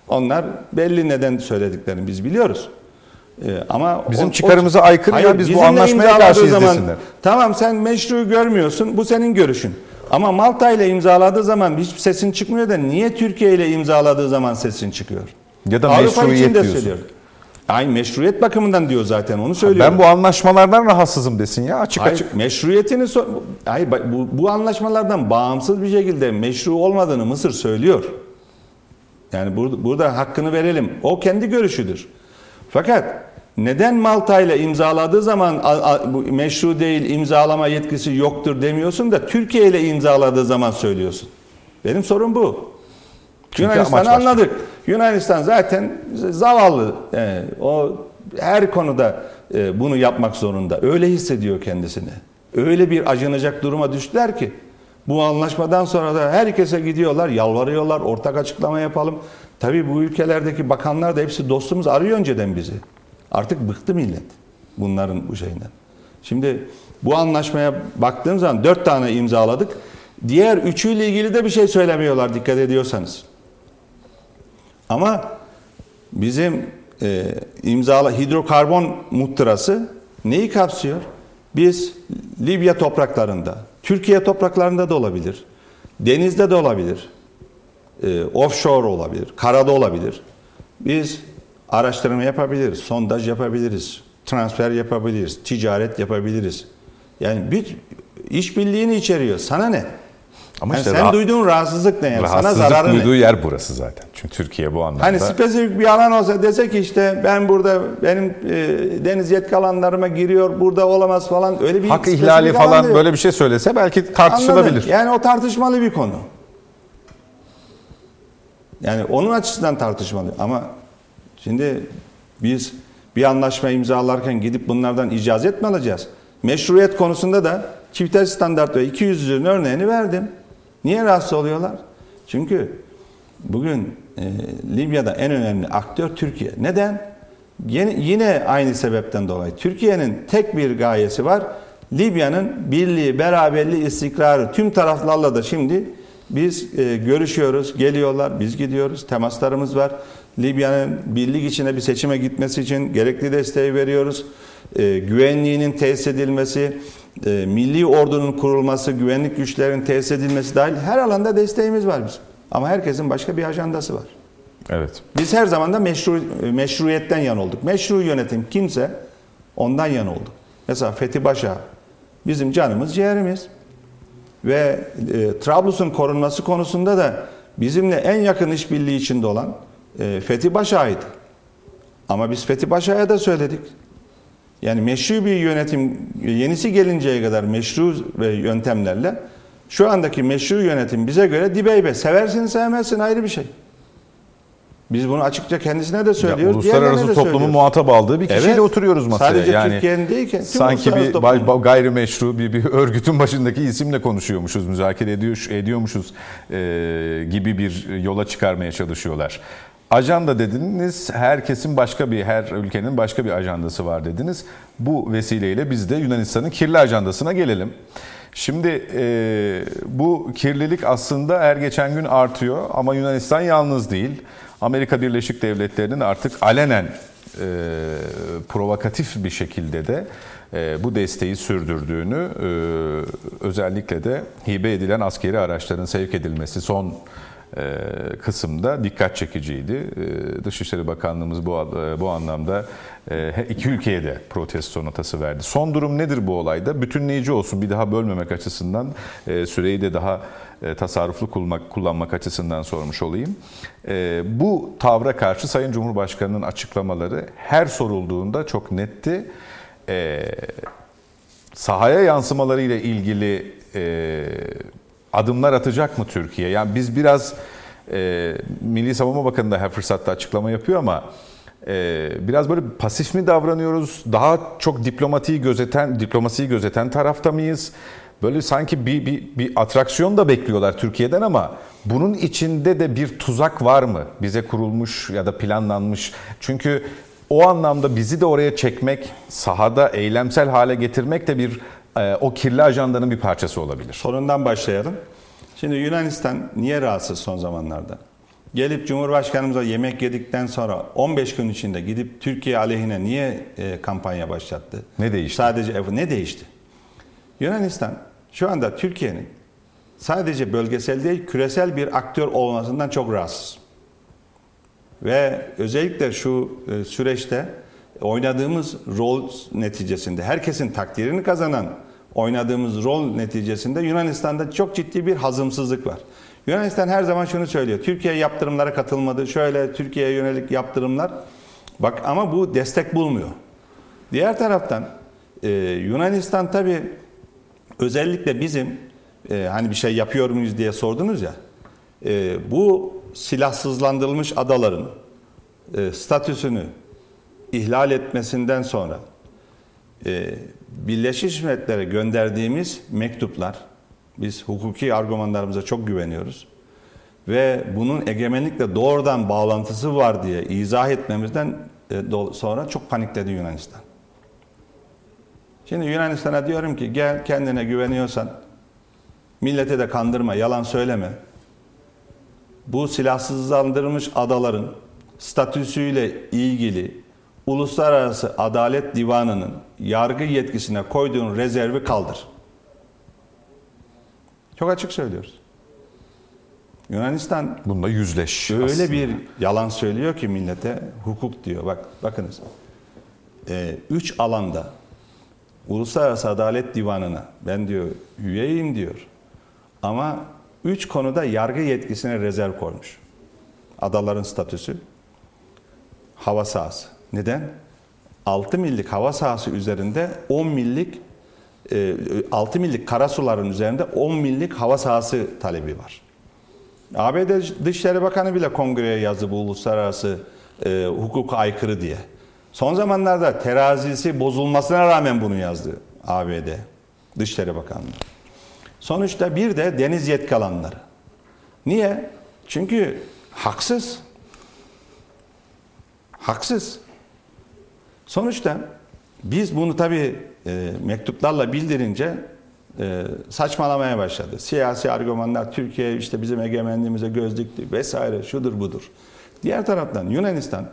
Onlar belli neden söylediklerini biz biliyoruz. E, ama Bizim çıkarımıza aykırı ya, biz bu anlaşmaya karşıyız desinler. Tamam sen meşru görmüyorsun bu senin görüşün. Ama Malta ile imzaladığı zaman hiç sesin çıkmıyor da niye Türkiye ile imzaladığı zaman sesin çıkıyor? Ya da Avrupa için meşruiyet de diyorsun. söylüyor. Ay meşruiyet bakımından diyor zaten onu söylüyor. Ben bu anlaşmalardan rahatsızım desin ya açık Hayır, açık. meşruiyetini so- Hayır, bu, bu anlaşmalardan bağımsız bir şekilde meşru olmadığını Mısır söylüyor. Yani burada, burada hakkını verelim. O kendi görüşüdür. Fakat neden Malta ile imzaladığı zaman bu meşru değil, imzalama yetkisi yoktur demiyorsun da Türkiye ile imzaladığı zaman söylüyorsun. Benim sorum bu. Çünkü Yunanistan'ı anladık. Yunanistan zaten zavallı. Ee, o her konuda e, bunu yapmak zorunda. Öyle hissediyor kendisini. Öyle bir acınacak duruma düştüler ki bu anlaşmadan sonra da herkese gidiyorlar, yalvarıyorlar, ortak açıklama yapalım. Tabii bu ülkelerdeki bakanlar da hepsi dostumuz arıyor önceden bizi. Artık bıktı millet bunların bu şeyinden. Şimdi bu anlaşmaya baktığım zaman dört tane imzaladık. Diğer üçüyle ilgili de bir şey söylemiyorlar dikkat ediyorsanız. Ama bizim e, imzala hidrokarbon muhtırası neyi kapsıyor? Biz Libya topraklarında, Türkiye topraklarında da olabilir, denizde de olabilir, e, offshore olabilir, karada olabilir. Biz araştırma yapabiliriz, sondaj yapabiliriz, transfer yapabiliriz, ticaret yapabiliriz. Yani bir işbirliğini içeriyor. Sana ne? Ama Yani işte sen duyduğun rahatsızlık ne? Yani? Sana Rahatsızlık zararı ne? duyduğu yer burası zaten. Çünkü Türkiye bu anlamda. Hani spesifik bir alan olsa dese ki işte ben burada benim e, deniz yetki alanlarıma giriyor burada olamaz falan öyle bir Hak ihlali alan falan böyle bir şey söylese belki tartışılabilir. Anladın? Yani o tartışmalı bir konu. Yani onun açısından tartışmalı ama şimdi biz bir anlaşma imzalarken gidip bunlardan icazet mi alacağız? Meşruiyet konusunda da çifter standart ve 200'lüğün örneğini verdim. Niye rahatsız oluyorlar? Çünkü bugün e, Libya'da en önemli aktör Türkiye. Neden? Yine, yine aynı sebepten dolayı Türkiye'nin tek bir gayesi var. Libya'nın birliği, beraberliği, istikrarı tüm taraflarla da şimdi biz e, görüşüyoruz, geliyorlar, biz gidiyoruz, temaslarımız var. Libya'nın birlik içine bir seçime gitmesi için gerekli desteği veriyoruz. E, güvenliğinin tesis edilmesi, e, milli ordunun kurulması, güvenlik güçlerinin tesis edilmesi dahil her alanda desteğimiz var bizim. Ama herkesin başka bir ajandası var. Evet. Biz her zaman da meşru, meşruiyetten yan olduk. Meşru yönetim kimse ondan yan olduk. Mesela Fethi Paşa bizim canımız ciğerimiz. Ve e, Trablus'un korunması konusunda da bizimle en yakın işbirliği içinde olan e, Fethi Paşa'ydı. Ama biz Fethi Paşa'ya da söyledik. Yani meşru bir yönetim yenisi gelinceye kadar meşru ve yöntemlerle şu andaki meşru yönetim bize göre dibeybe. Seversin sevmezsin ayrı bir şey. Biz bunu açıkça kendisine de Ya, söylüyoruz. diğerlerine uluslararası toplumu söylüyoruz. muhatap aldığı bir kişiyle Evet. oturuyoruz masaya. Sadece yani Türkiye'nin değil ki. sanki bir toplumun. bay- gayrimeşru bir, bir örgütün başındaki isimle konuşuyormuşuz, müzakere ediyor, ediyormuşuz e, gibi bir yola çıkarmaya çalışıyorlar. Ajanda dediniz, herkesin başka bir, her ülkenin başka bir ajandası var dediniz. Bu vesileyle biz de Yunanistan'ın kirli ajandasına gelelim. Şimdi e, bu kirlilik aslında her geçen gün artıyor ama Yunanistan yalnız değil. Amerika Birleşik Devletleri'nin artık alenen e, provokatif bir şekilde de e, bu desteği sürdürdüğünü e, özellikle de hibe edilen askeri araçların sevk edilmesi son kısımda dikkat çekiciydi. E, Dışişleri Bakanlığımız bu e, bu anlamda e, iki ülkeye de protesto notası verdi. Son durum nedir bu olayda? Bütünleyici olsun bir daha bölmemek açısından e, süreyi de daha e, tasarruflu kullanmak, kullanmak açısından sormuş olayım. E, bu tavra karşı Sayın Cumhurbaşkanı'nın açıklamaları her sorulduğunda çok netti. E, sahaya yansımaları ile ilgili e, adımlar atacak mı Türkiye? Yani biz biraz e, Milli Savunma Bakanı da her fırsatta açıklama yapıyor ama e, biraz böyle pasif mi davranıyoruz? Daha çok diplomatiyi gözeten, diplomasiyi gözeten tarafta mıyız? Böyle sanki bir, bir, bir atraksiyon da bekliyorlar Türkiye'den ama bunun içinde de bir tuzak var mı? Bize kurulmuş ya da planlanmış. Çünkü o anlamda bizi de oraya çekmek, sahada eylemsel hale getirmek de bir o kirli ajandanın bir parçası olabilir. Sorundan başlayalım. Şimdi Yunanistan niye rahatsız son zamanlarda? Gelip Cumhurbaşkanımıza yemek yedikten sonra 15 gün içinde gidip Türkiye aleyhine niye e, kampanya başlattı? Ne değişti? Sadece ne değişti? Yunanistan şu anda Türkiye'nin sadece bölgesel değil küresel bir aktör olmasından çok rahatsız. Ve özellikle şu e, süreçte oynadığımız rol neticesinde herkesin takdirini kazanan oynadığımız rol neticesinde Yunanistan'da çok ciddi bir hazımsızlık var. Yunanistan her zaman şunu söylüyor. Türkiye yaptırımlara katılmadı. Şöyle Türkiye'ye yönelik yaptırımlar. Bak ama bu destek bulmuyor. Diğer taraftan e, Yunanistan tabi özellikle bizim e, hani bir şey yapıyor muyuz diye sordunuz ya. E, bu silahsızlandırılmış adaların e, statüsünü ihlal etmesinden sonra e, Birleşmiş Milletler'e gönderdiğimiz mektuplar, biz hukuki argümanlarımıza çok güveniyoruz ve bunun egemenlikle doğrudan bağlantısı var diye izah etmemizden e, sonra çok panikledi Yunanistan. Şimdi Yunanistan'a diyorum ki gel kendine güveniyorsan millete de kandırma, yalan söyleme. Bu silahsızlandırılmış adaların statüsüyle ilgili Uluslararası Adalet Divanı'nın yargı yetkisine koyduğun rezervi kaldır. Çok açık söylüyoruz. Yunanistan Bununla yüzleş. öyle aslında. bir yalan söylüyor ki millete hukuk diyor. Bak bakınız. Ee, üç alanda Uluslararası Adalet Divanı'na ben diyor üyeyim diyor. Ama üç konuda yargı yetkisine rezerv koymuş. Adaların statüsü, hava sahası. Neden? 6 millik hava sahası üzerinde 10 millik e, 6 millik karasuların üzerinde 10 millik hava sahası talebi var. ABD Dışişleri Bakanı bile kongreye yazdı bu uluslararası e, hukuka aykırı diye. Son zamanlarda terazisi bozulmasına rağmen bunu yazdı ABD Dışişleri Bakanlığı. Sonuçta bir de deniz yetki alanları. Niye? Çünkü haksız. Haksız. Sonuçta biz bunu tabii e, mektuplarla bildirince e, saçmalamaya başladı. Siyasi argümanlar Türkiye işte bizim egemenliğimize göz dikti vesaire şudur budur. Diğer taraftan Yunanistan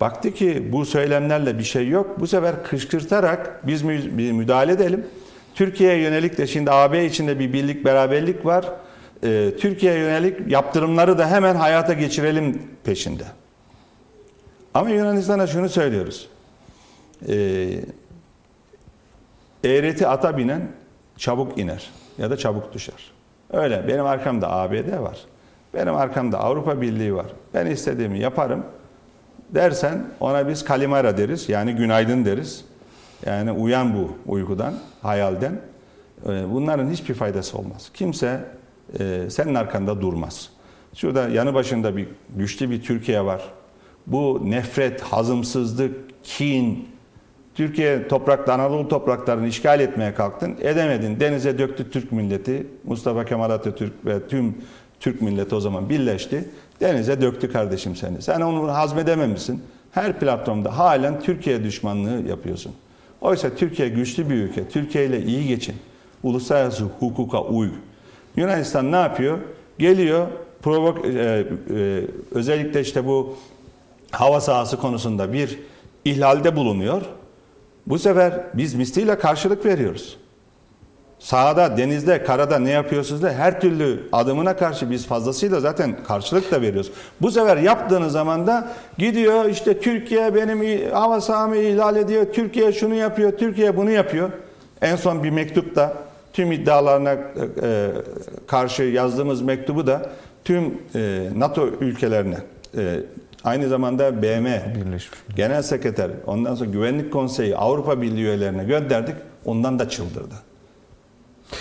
baktı ki bu söylemlerle bir şey yok. Bu sefer kışkırtarak biz müdahale edelim. Türkiye'ye yönelik de şimdi AB içinde bir birlik beraberlik var. E, Türkiye'ye yönelik yaptırımları da hemen hayata geçirelim peşinde. Ama Yunanistan'a şunu söylüyoruz. Ee, eğreti ata binen çabuk iner ya da çabuk düşer. Öyle benim arkamda ABD var. Benim arkamda Avrupa Birliği var. Ben istediğimi yaparım dersen ona biz kalimara deriz. Yani günaydın deriz. Yani uyan bu uykudan, hayalden. Ee, Bunların hiçbir faydası olmaz. Kimse e, senin arkanda durmaz. Şurada yanı başında bir güçlü bir Türkiye var. Bu nefret, hazımsızlık, kin, Türkiye toprakta Anadolu topraklarını işgal etmeye kalktın. Edemedin. Denize döktü Türk milleti. Mustafa Kemal Atatürk ve tüm Türk milleti o zaman birleşti. Denize döktü kardeşim seni. Sen onu hazmedememişsin. Her platformda halen Türkiye düşmanlığı yapıyorsun. Oysa Türkiye güçlü bir ülke. Türkiye ile iyi geçin. Uluslararası hukuka uy. Yunanistan ne yapıyor? Geliyor provok e, e, özellikle işte bu hava sahası konusunda bir ihlalde bulunuyor. Bu sefer biz misliyle karşılık veriyoruz. Sahada, denizde, karada ne yapıyorsunuz da her türlü adımına karşı biz fazlasıyla zaten karşılık da veriyoruz. Bu sefer yaptığınız zaman da gidiyor işte Türkiye benim hava sahamı ihlal ediyor, Türkiye şunu yapıyor, Türkiye bunu yapıyor. En son bir mektupta tüm iddialarına e, karşı yazdığımız mektubu da tüm e, NATO ülkelerine e, aynı zamanda BM Birleşmiş. Genel Sekreter, ondan sonra Güvenlik Konseyi, Avrupa Birliği üyelerine gönderdik. Ondan da çıldırdı.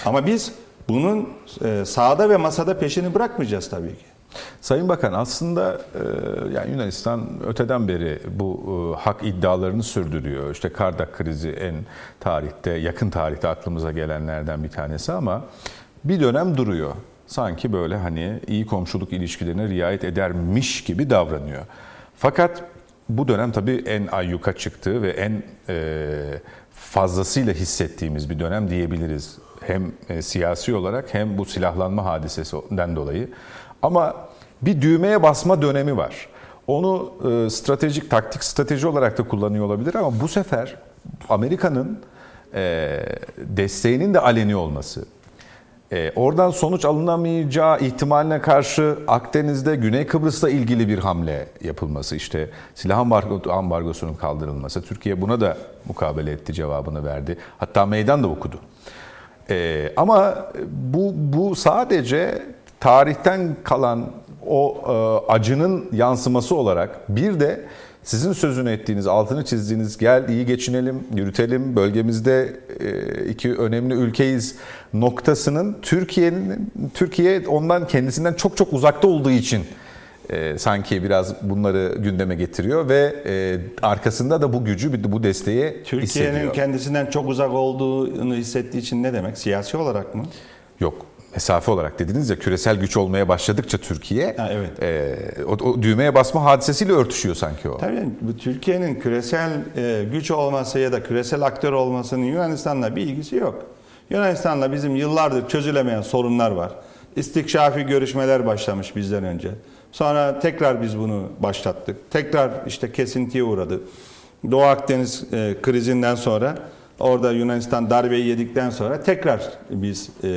Ama biz bunun e, sahada ve masada peşini bırakmayacağız tabii ki. Sayın Bakan aslında e, yani Yunanistan öteden beri bu e, hak iddialarını sürdürüyor. İşte Kardak krizi en tarihte, yakın tarihte aklımıza gelenlerden bir tanesi ama bir dönem duruyor. Sanki böyle hani iyi komşuluk ilişkilerine riayet edermiş gibi davranıyor. Fakat bu dönem tabii en ayyuka çıktığı ve en e, fazlasıyla hissettiğimiz bir dönem diyebiliriz. Hem e, siyasi olarak hem bu silahlanma hadisesinden dolayı. Ama bir düğmeye basma dönemi var. Onu e, stratejik, taktik strateji olarak da kullanıyor olabilir ama bu sefer Amerika'nın e, desteğinin de aleni olması, e, oradan sonuç alınamayacağı ihtimaline karşı Akdeniz'de Güney Kıbrıs'la ilgili bir hamle yapılması, işte silah ambargo, ambargosunun kaldırılması, Türkiye buna da mukabele etti, cevabını verdi. Hatta meydan da okudu. E, ama bu, bu sadece tarihten kalan o e, acının yansıması olarak bir de sizin sözünü ettiğiniz, altını çizdiğiniz gel iyi geçinelim, yürütelim, bölgemizde e, iki önemli ülkeyiz noktasının Türkiye'nin Türkiye ondan kendisinden çok çok uzakta olduğu için e, sanki biraz bunları gündeme getiriyor ve e, arkasında da bu gücü, bu desteği Türkiye'nin hissediyor. kendisinden çok uzak olduğunu hissettiği için ne demek? Siyasi olarak mı? Yok. Mesafe olarak dediniz ya küresel güç olmaya başladıkça Türkiye Ha, evet. e, o, o düğmeye basma hadisesiyle örtüşüyor sanki o. Tabii bu Türkiye'nin küresel e, güç olması ya da küresel aktör olmasının Yunanistan'la bir ilgisi yok. Yunanistan'la bizim yıllardır çözülemeyen sorunlar var. İstikşafi görüşmeler başlamış bizden önce. Sonra tekrar biz bunu başlattık. Tekrar işte kesintiye uğradı. Doğu Akdeniz e, krizinden sonra orada Yunanistan darbeyi yedikten sonra tekrar biz e,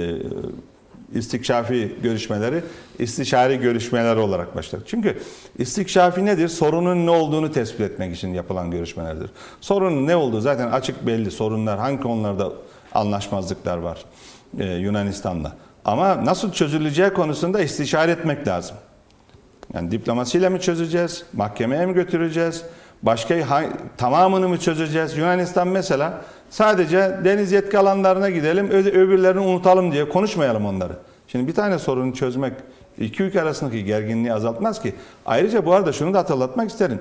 istikşafi görüşmeleri istişari görüşmeler olarak başlar. Çünkü istikşafi nedir? Sorunun ne olduğunu tespit etmek için yapılan görüşmelerdir. Sorunun ne olduğu zaten açık belli. Sorunlar hangi konularda anlaşmazlıklar var e, Yunanistan'la. Ama nasıl çözüleceği konusunda istişare etmek lazım. Yani diplomasiyle mi çözeceğiz? Mahkemeye mi götüreceğiz? Başka tamamını mı çözeceğiz? Yunanistan mesela sadece deniz yetki alanlarına gidelim, öbürlerini unutalım diye konuşmayalım onları. Şimdi bir tane sorunu çözmek iki ülke arasındaki gerginliği azaltmaz ki. Ayrıca bu arada şunu da hatırlatmak isterim.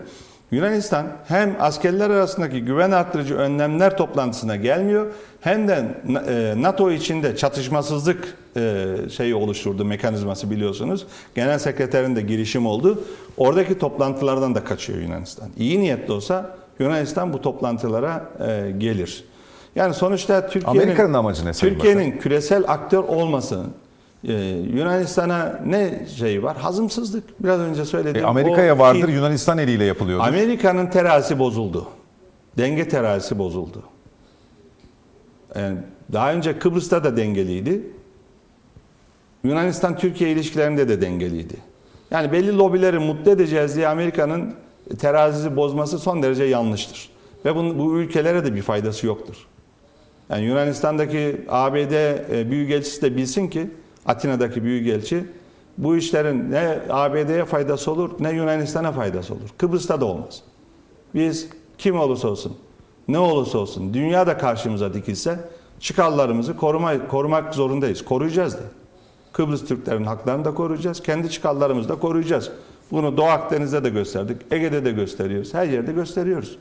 Yunanistan hem askerler arasındaki güven arttırıcı önlemler toplantısına gelmiyor hem de e, NATO içinde çatışmasızlık e, şeyi oluşturdu mekanizması biliyorsunuz. Genel sekreterin de girişim oldu. Oradaki toplantılardan da kaçıyor Yunanistan. İyi niyetli olsa Yunanistan bu toplantılara e, gelir. Yani sonuçta Türkiye'nin Amerika'nın amacı ne Türkiye'nin küresel aktör olması e, Yunanistan'a ne şey var? Hazımsızlık. Biraz önce E, söyledim. Amerika'ya O vardır, Çin- Yunanistan eliyle yapılıyordu. Amerika'nın terazisi bozuldu. Denge terazisi bozuldu. Yani daha önce Kıbrıs'ta da dengeliydi. Yunanistan-Türkiye ilişkilerinde de dengeliydi. Yani belli lobileri mutlu edeceğiz diye Amerika'nın terazisi bozması son derece yanlıştır. Ve bunun, bu ülkelere de bir faydası yoktur. Yani Yunanistan'daki ABD e, Büyükelçisi de bilsin ki Atina'daki Büyükelçi bu işlerin ne ABD'ye faydası olur ne Yunanistan'a faydası olur. Kıbrıs'ta da olmaz. Biz kim olursa olsun, ne olursa olsun dünyada karşımıza dikilse çıkarlarımızı koruma, korumak zorundayız. Koruyacağız da. Kıbrıs Türklerin haklarını da koruyacağız. Kendi çıkarlarımızı da koruyacağız. Bunu Doğu Akdeniz'de de gösterdik. Ege'de de gösteriyoruz. Her yerde gösteriyoruz.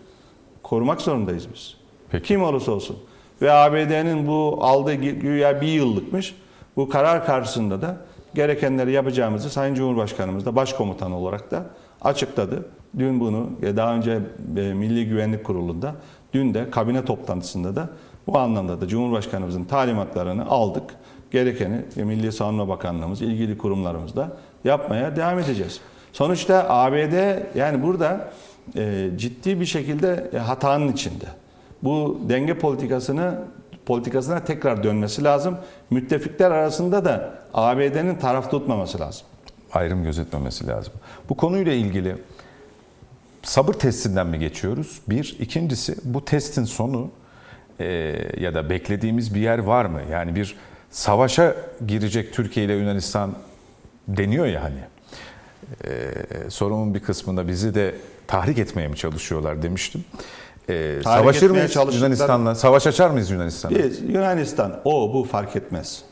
Korumak zorundayız biz. Peki. Kim olursa olsun. Ve ABD'nin bu aldığı gü- güya bir yıllıkmış. Bu karar karşısında da gerekenleri yapacağımızı Sayın Cumhurbaşkanımız da başkomutan olarak da açıkladı. Dün bunu e, daha önce e, Milli Güvenlik Kurulu'nda, dün de kabine toplantısında da bu anlamda da Cumhurbaşkanımızın talimatlarını aldık. Gerekeni e, Milli Savunma Bakanlığımız, ilgili kurumlarımızda yapmaya devam edeceğiz. Sonuçta ABD yani burada ciddi bir şekilde hatanın içinde. Bu denge politikasını politikasına tekrar dönmesi lazım. Müttefikler arasında da ABD'nin taraf tutmaması lazım. Ayrım gözetmemesi lazım. Bu konuyla ilgili sabır testinden mi geçiyoruz? Bir. ikincisi bu testin sonu e, ya da beklediğimiz bir yer var mı? Yani bir savaşa girecek Türkiye ile Yunanistan deniyor ya hani. E, sorumun bir kısmında bizi de tahrik etmeye mi çalışıyorlar demiştim. E, savaşır mıyız Yunanistan'la? Savaş açar mıyız Yunanistan'la? Biz Yunanistan o bu fark etmez.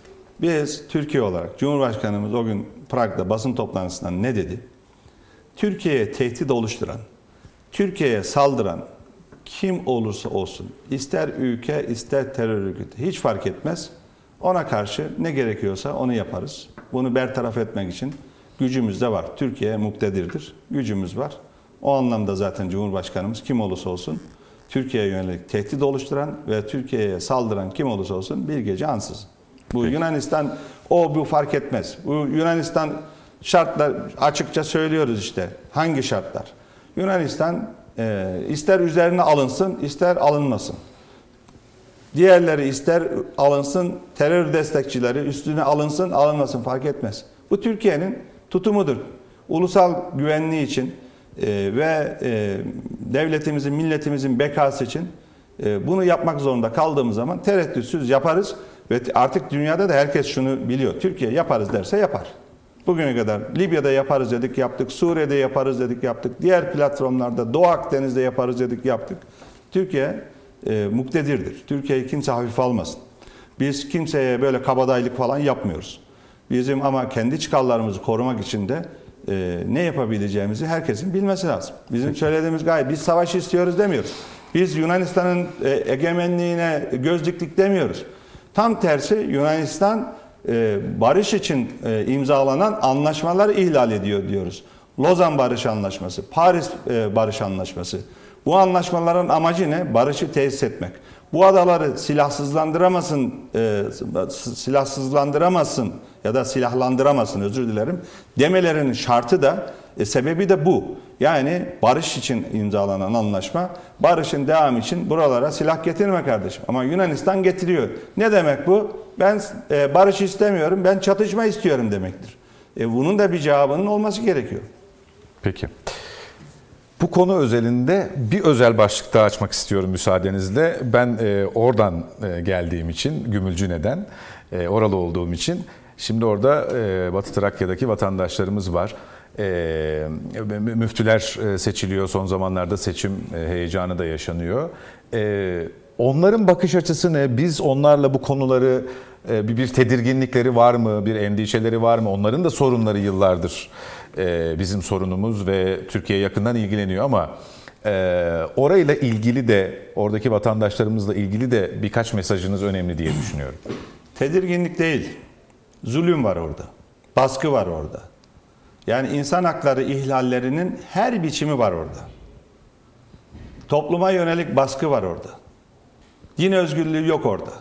Biz Türkiye olarak Cumhurbaşkanımız o gün Prag'da basın toplantısında ne dedi? Türkiye'ye tehdit oluşturan, Türkiye'ye saldıran kim olursa olsun, ister ülke ister terör örgütü hiç fark etmez. Ona karşı ne gerekiyorsa onu yaparız. Bunu bertaraf etmek için gücümüz de var. Türkiye muktedirdir. Gücümüz var. O anlamda zaten Cumhurbaşkanımız kim olursa olsun Türkiye'ye yönelik tehdit oluşturan ve Türkiye'ye saldıran kim olursa olsun bir gece ansız. Bu Yunanistan o bu fark etmez. Bu Yunanistan şartlar açıkça söylüyoruz işte. Hangi şartlar? Yunanistan e, ister üzerine alınsın ister alınmasın. Diğerleri ister alınsın, terör destekçileri üstüne alınsın, alınmasın fark etmez. Bu Türkiye'nin tutumudur. Ulusal güvenliği için e, ve e, devletimizin, milletimizin bekası için e, bunu yapmak zorunda kaldığımız zaman tereddütsüz yaparız. Ve artık dünyada da herkes şunu biliyor. Türkiye yaparız derse yapar. Bugüne kadar Libya'da yaparız dedik yaptık, Suriye'de yaparız dedik yaptık, diğer platformlarda Doğu Akdeniz'de yaparız dedik yaptık. Türkiye e, muktedirdir. Türkiye'yi kimse hafife almasın. Biz kimseye böyle kabadayılık falan yapmıyoruz. Bizim ama kendi çıkarlarımızı korumak için de e, ne yapabileceğimizi herkesin bilmesi lazım. Bizim söylediğimiz gayet biz savaş istiyoruz demiyoruz. Biz Yunanistan'ın e, egemenliğine göz diktik demiyoruz. Tam tersi Yunanistan e, barış için e, imzalanan anlaşmaları ihlal ediyor diyoruz. Lozan Barış Anlaşması, Paris e, Barış Anlaşması. Bu anlaşmaların amacı ne? Barışı tesis etmek. Bu adaları silahsızlandıramasın, e, silahsızlandıramasın ya da silahlandıramasın özür dilerim demelerinin şartı da e, sebebi de bu. Yani barış için imzalanan anlaşma, barışın devamı için buralara silah getirme kardeşim. Ama Yunanistan getiriyor. Ne demek bu? Ben e, barış istemiyorum, ben çatışma istiyorum demektir. E, bunun da bir cevabının olması gerekiyor. Peki. Bu konu özelinde bir özel başlık daha açmak istiyorum müsaadenizle. Ben e, oradan e, geldiğim için, Gümülcüne'den, e, oralı olduğum için. Şimdi orada e, Batı Trakya'daki vatandaşlarımız var. E, mü- müftüler e, seçiliyor, son zamanlarda seçim e, heyecanı da yaşanıyor. E, onların bakış açısı ne? Biz onlarla bu konuları e, bir, bir tedirginlikleri var mı, bir endişeleri var mı? Onların da sorunları yıllardır e, bizim sorunumuz ve Türkiye yakından ilgileniyor ama e, orayla ilgili de oradaki vatandaşlarımızla ilgili de birkaç mesajınız önemli diye düşünüyorum. Tedirginlik değil, zulüm var orada, baskı var orada. Yani insan hakları ihlallerinin her biçimi var orada. Topluma yönelik baskı var orada. Din özgürlüğü yok orada.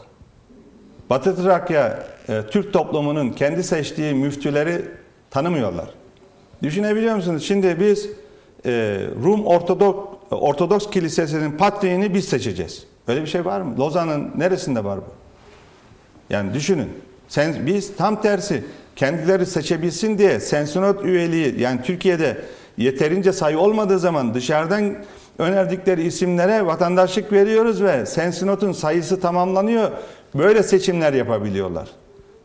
Batı Trakya e, Türk toplumunun kendi seçtiği müftüleri tanımıyorlar. Düşünebiliyor musunuz? Şimdi biz e, Rum Ortodok Ortodoks Kilisesi'nin patriğini biz seçeceğiz. Öyle bir şey var mı? Lozan'ın neresinde var bu? Yani düşünün. Sen, biz tam tersi kendileri seçebilsin diye sensinot üyeliği yani Türkiye'de yeterince sayı olmadığı zaman dışarıdan önerdikleri isimlere vatandaşlık veriyoruz ve sensinotun sayısı tamamlanıyor. Böyle seçimler yapabiliyorlar.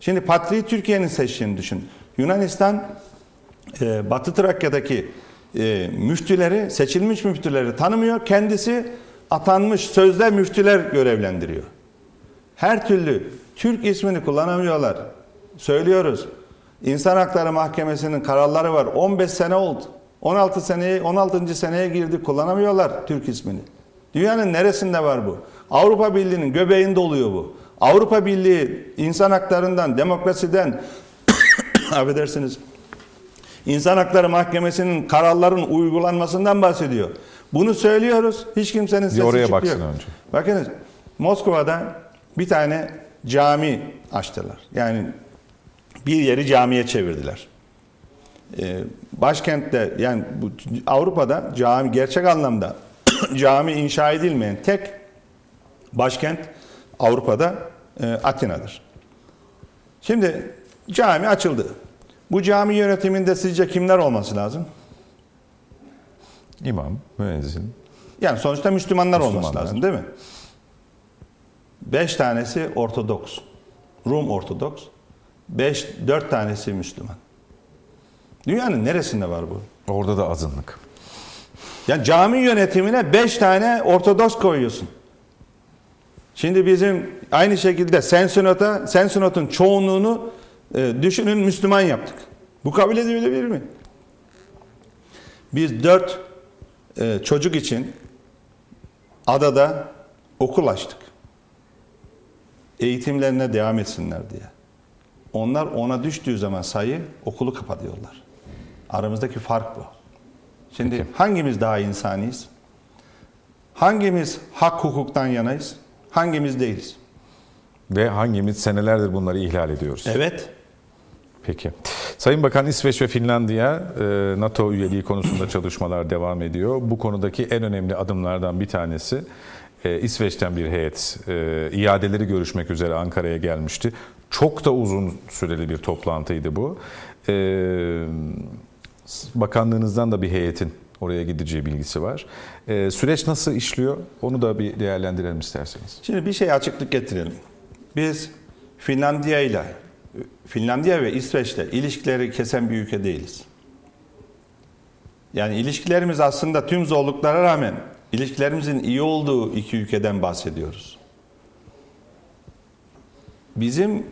Şimdi patriği Türkiye'nin seçtiğini düşün. Yunanistan e, Batı Trakya'daki e, müftüleri, seçilmiş müftüleri tanımıyor. Kendisi atanmış sözde müftüler görevlendiriyor. Her türlü Türk ismini kullanamıyorlar. Söylüyoruz. İnsan Hakları Mahkemesi'nin kararları var. 15 sene oldu. 16 seneye 16. seneye girdi kullanamıyorlar Türk ismini. Dünyanın neresinde var bu? Avrupa Birliği'nin göbeğinde oluyor bu. Avrupa Birliği insan haklarından, demokrasiden affedersiniz. İnsan Hakları Mahkemesi'nin kararların uygulanmasından bahsediyor. Bunu söylüyoruz. Hiç kimsenin sesi oraya çıkmıyor. baksın önce. Bakınız Moskova'da bir tane cami açtılar. Yani bir yeri camiye çevirdiler. Ee, başkentte yani bu, Avrupa'da cami gerçek anlamda cami inşa edilmeyen tek başkent Avrupa'da e, Atina'dır. Şimdi cami açıldı. Bu cami yönetiminde sizce kimler olması lazım? İmam, müezzin. Yani sonuçta Müslümanlar, olması Müslümanlar. lazım değil mi? Beş tanesi Ortodoks. Rum Ortodoks. Beş, dört tanesi Müslüman. Dünyanın neresinde var bu? Orada da azınlık. Yani cami yönetimine beş tane Ortodoks koyuyorsun. Şimdi bizim aynı şekilde Sensinot'a, Sensinot'un çoğunluğunu e, düşünün Müslüman yaptık. Bu kabul edilebilir mi? Biz dört e, çocuk için adada okul açtık. Eğitimlerine devam etsinler diye. Onlar ona düştüğü zaman sayı okulu kapatıyorlar. Aramızdaki fark bu. Şimdi Peki. hangimiz daha insaniyiz? Hangimiz hak hukuktan yanayız? Hangimiz değiliz? Ve hangimiz senelerdir bunları ihlal ediyoruz? Evet. Peki. Sayın Bakan İsveç ve Finlandiya e, NATO üyeliği konusunda çalışmalar devam ediyor. Bu konudaki en önemli adımlardan bir tanesi e, İsveç'ten bir heyet e, iadeleri görüşmek üzere Ankara'ya gelmişti. Çok da uzun süreli bir toplantıydı bu. Bakanlığınızdan da bir heyetin oraya gideceği bilgisi var. Süreç nasıl işliyor? Onu da bir değerlendirelim isterseniz. Şimdi bir şey açıklık getirelim. Biz Finlandiya ile Finlandiya ve İsveç'le ilişkileri kesen bir ülke değiliz. Yani ilişkilerimiz aslında tüm zorluklara rağmen ilişkilerimizin iyi olduğu iki ülkeden bahsediyoruz. Bizim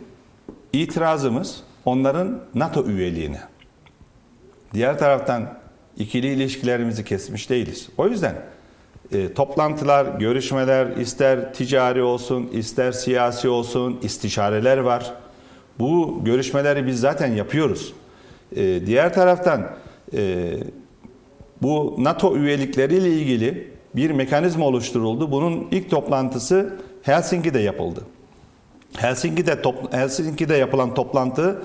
itirazımız onların NATO üyeliğine. Diğer taraftan ikili ilişkilerimizi kesmiş değiliz. O yüzden e, toplantılar, görüşmeler ister ticari olsun, ister siyasi olsun, istişareler var. Bu görüşmeleri biz zaten yapıyoruz. E, diğer taraftan e, bu NATO üyelikleriyle ilgili bir mekanizma oluşturuldu. Bunun ilk toplantısı Helsinki'de yapıldı. Helsinki'de top, Helsinki'de yapılan toplantı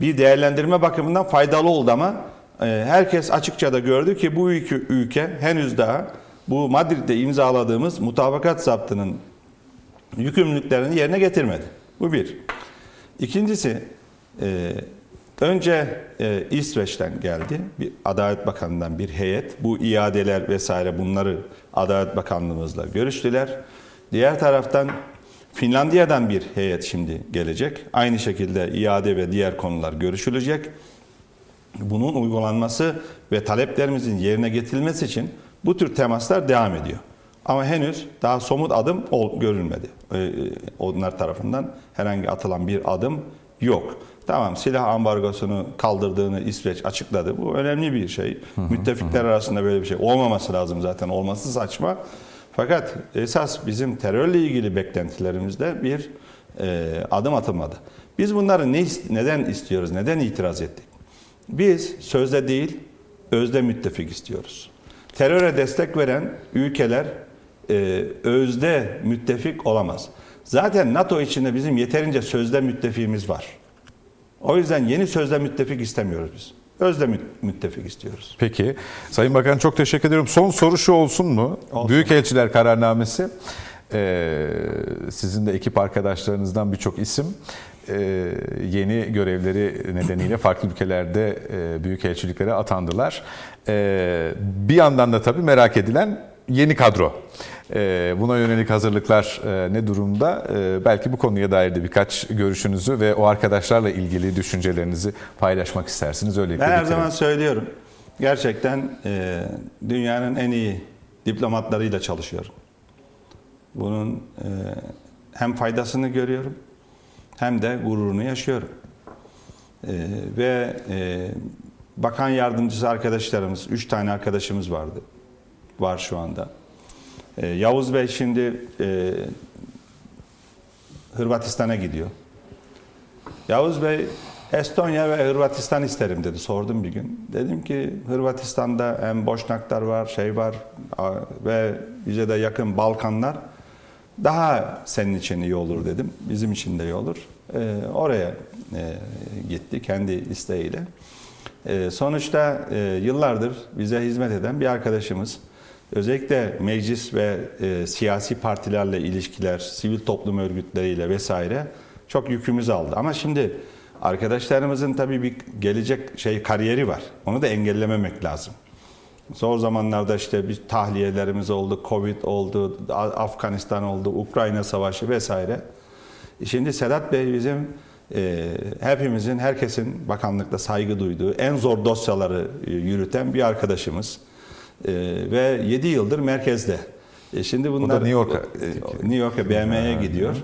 bir değerlendirme bakımından faydalı oldu ama e, herkes açıkça da gördü ki bu iki ülke henüz daha bu Madrid'de imzaladığımız mutabakat zaptının yükümlülüklerini yerine getirmedi. Bu bir. İkincisi e, önce e, İsveç'ten geldi. Bir Adalet Bakanı'ndan bir heyet. Bu iadeler vesaire bunları Adalet Bakanlığımızla görüştüler. Diğer taraftan Finlandiya'dan bir heyet şimdi gelecek. Aynı şekilde iade ve diğer konular görüşülecek. Bunun uygulanması ve taleplerimizin yerine getirilmesi için bu tür temaslar devam ediyor. Ama henüz daha somut adım görülmedi. Ee, onlar tarafından herhangi atılan bir adım yok. Tamam silah ambargosunu kaldırdığını İsveç açıkladı. Bu önemli bir şey. Müttefikler arasında böyle bir şey olmaması lazım zaten. Olması saçma. Fakat esas bizim terörle ilgili beklentilerimizde bir e, adım atılmadı. Biz bunları ne, neden istiyoruz, neden itiraz ettik? Biz sözde değil, özde müttefik istiyoruz. Teröre destek veren ülkeler e, özde müttefik olamaz. Zaten NATO içinde bizim yeterince sözde müttefiğimiz var. O yüzden yeni sözde müttefik istemiyoruz biz. Özde mü- müttefik istiyoruz. Peki. Sayın Bakan çok teşekkür ediyorum. Son soru şu olsun mu? Olsun. Büyükelçiler kararnamesi. Ee, sizin de ekip arkadaşlarınızdan birçok isim e, yeni görevleri nedeniyle farklı ülkelerde e, büyükelçiliklere atandılar. E, bir yandan da tabii merak edilen yeni kadro. E, buna yönelik hazırlıklar e, ne durumda? E, belki bu konuya dair de birkaç görüşünüzü ve o arkadaşlarla ilgili düşüncelerinizi paylaşmak istersiniz. Öylelikle Ben her zaman söylüyorum. Gerçekten e, dünyanın en iyi diplomatlarıyla çalışıyorum. Bunun e, hem faydasını görüyorum hem de gururunu yaşıyorum. E, ve e, bakan yardımcısı arkadaşlarımız, üç tane arkadaşımız vardı. Var şu anda. E, Yavuz Bey şimdi e, Hırvatistan'a gidiyor. Yavuz Bey Estonya ve Hırvatistan isterim dedi. Sordum bir gün. Dedim ki Hırvatistan'da hem Boşnaklar var, şey var ve bize de yakın Balkanlar. Daha senin için iyi olur dedim. Bizim için de iyi olur. Ee, oraya e, gitti kendi isteğiyle. Ee, sonuçta e, yıllardır bize hizmet eden bir arkadaşımız. Özellikle meclis ve e, siyasi partilerle ilişkiler, sivil toplum örgütleriyle vesaire çok yükümüz aldı. Ama şimdi arkadaşlarımızın tabii bir gelecek şey kariyeri var. Onu da engellememek lazım. Zor zamanlarda işte bir tahliyelerimiz oldu, Covid oldu, Afganistan oldu, Ukrayna savaşı vesaire. Şimdi Sedat Bey bizim e, hepimizin, herkesin bakanlıkta saygı duyduğu en zor dosyaları e, yürüten bir arkadaşımız. E, ve 7 yıldır merkezde. E, şimdi bunlar New York'a. e, New York'a BM'ye gidiyor.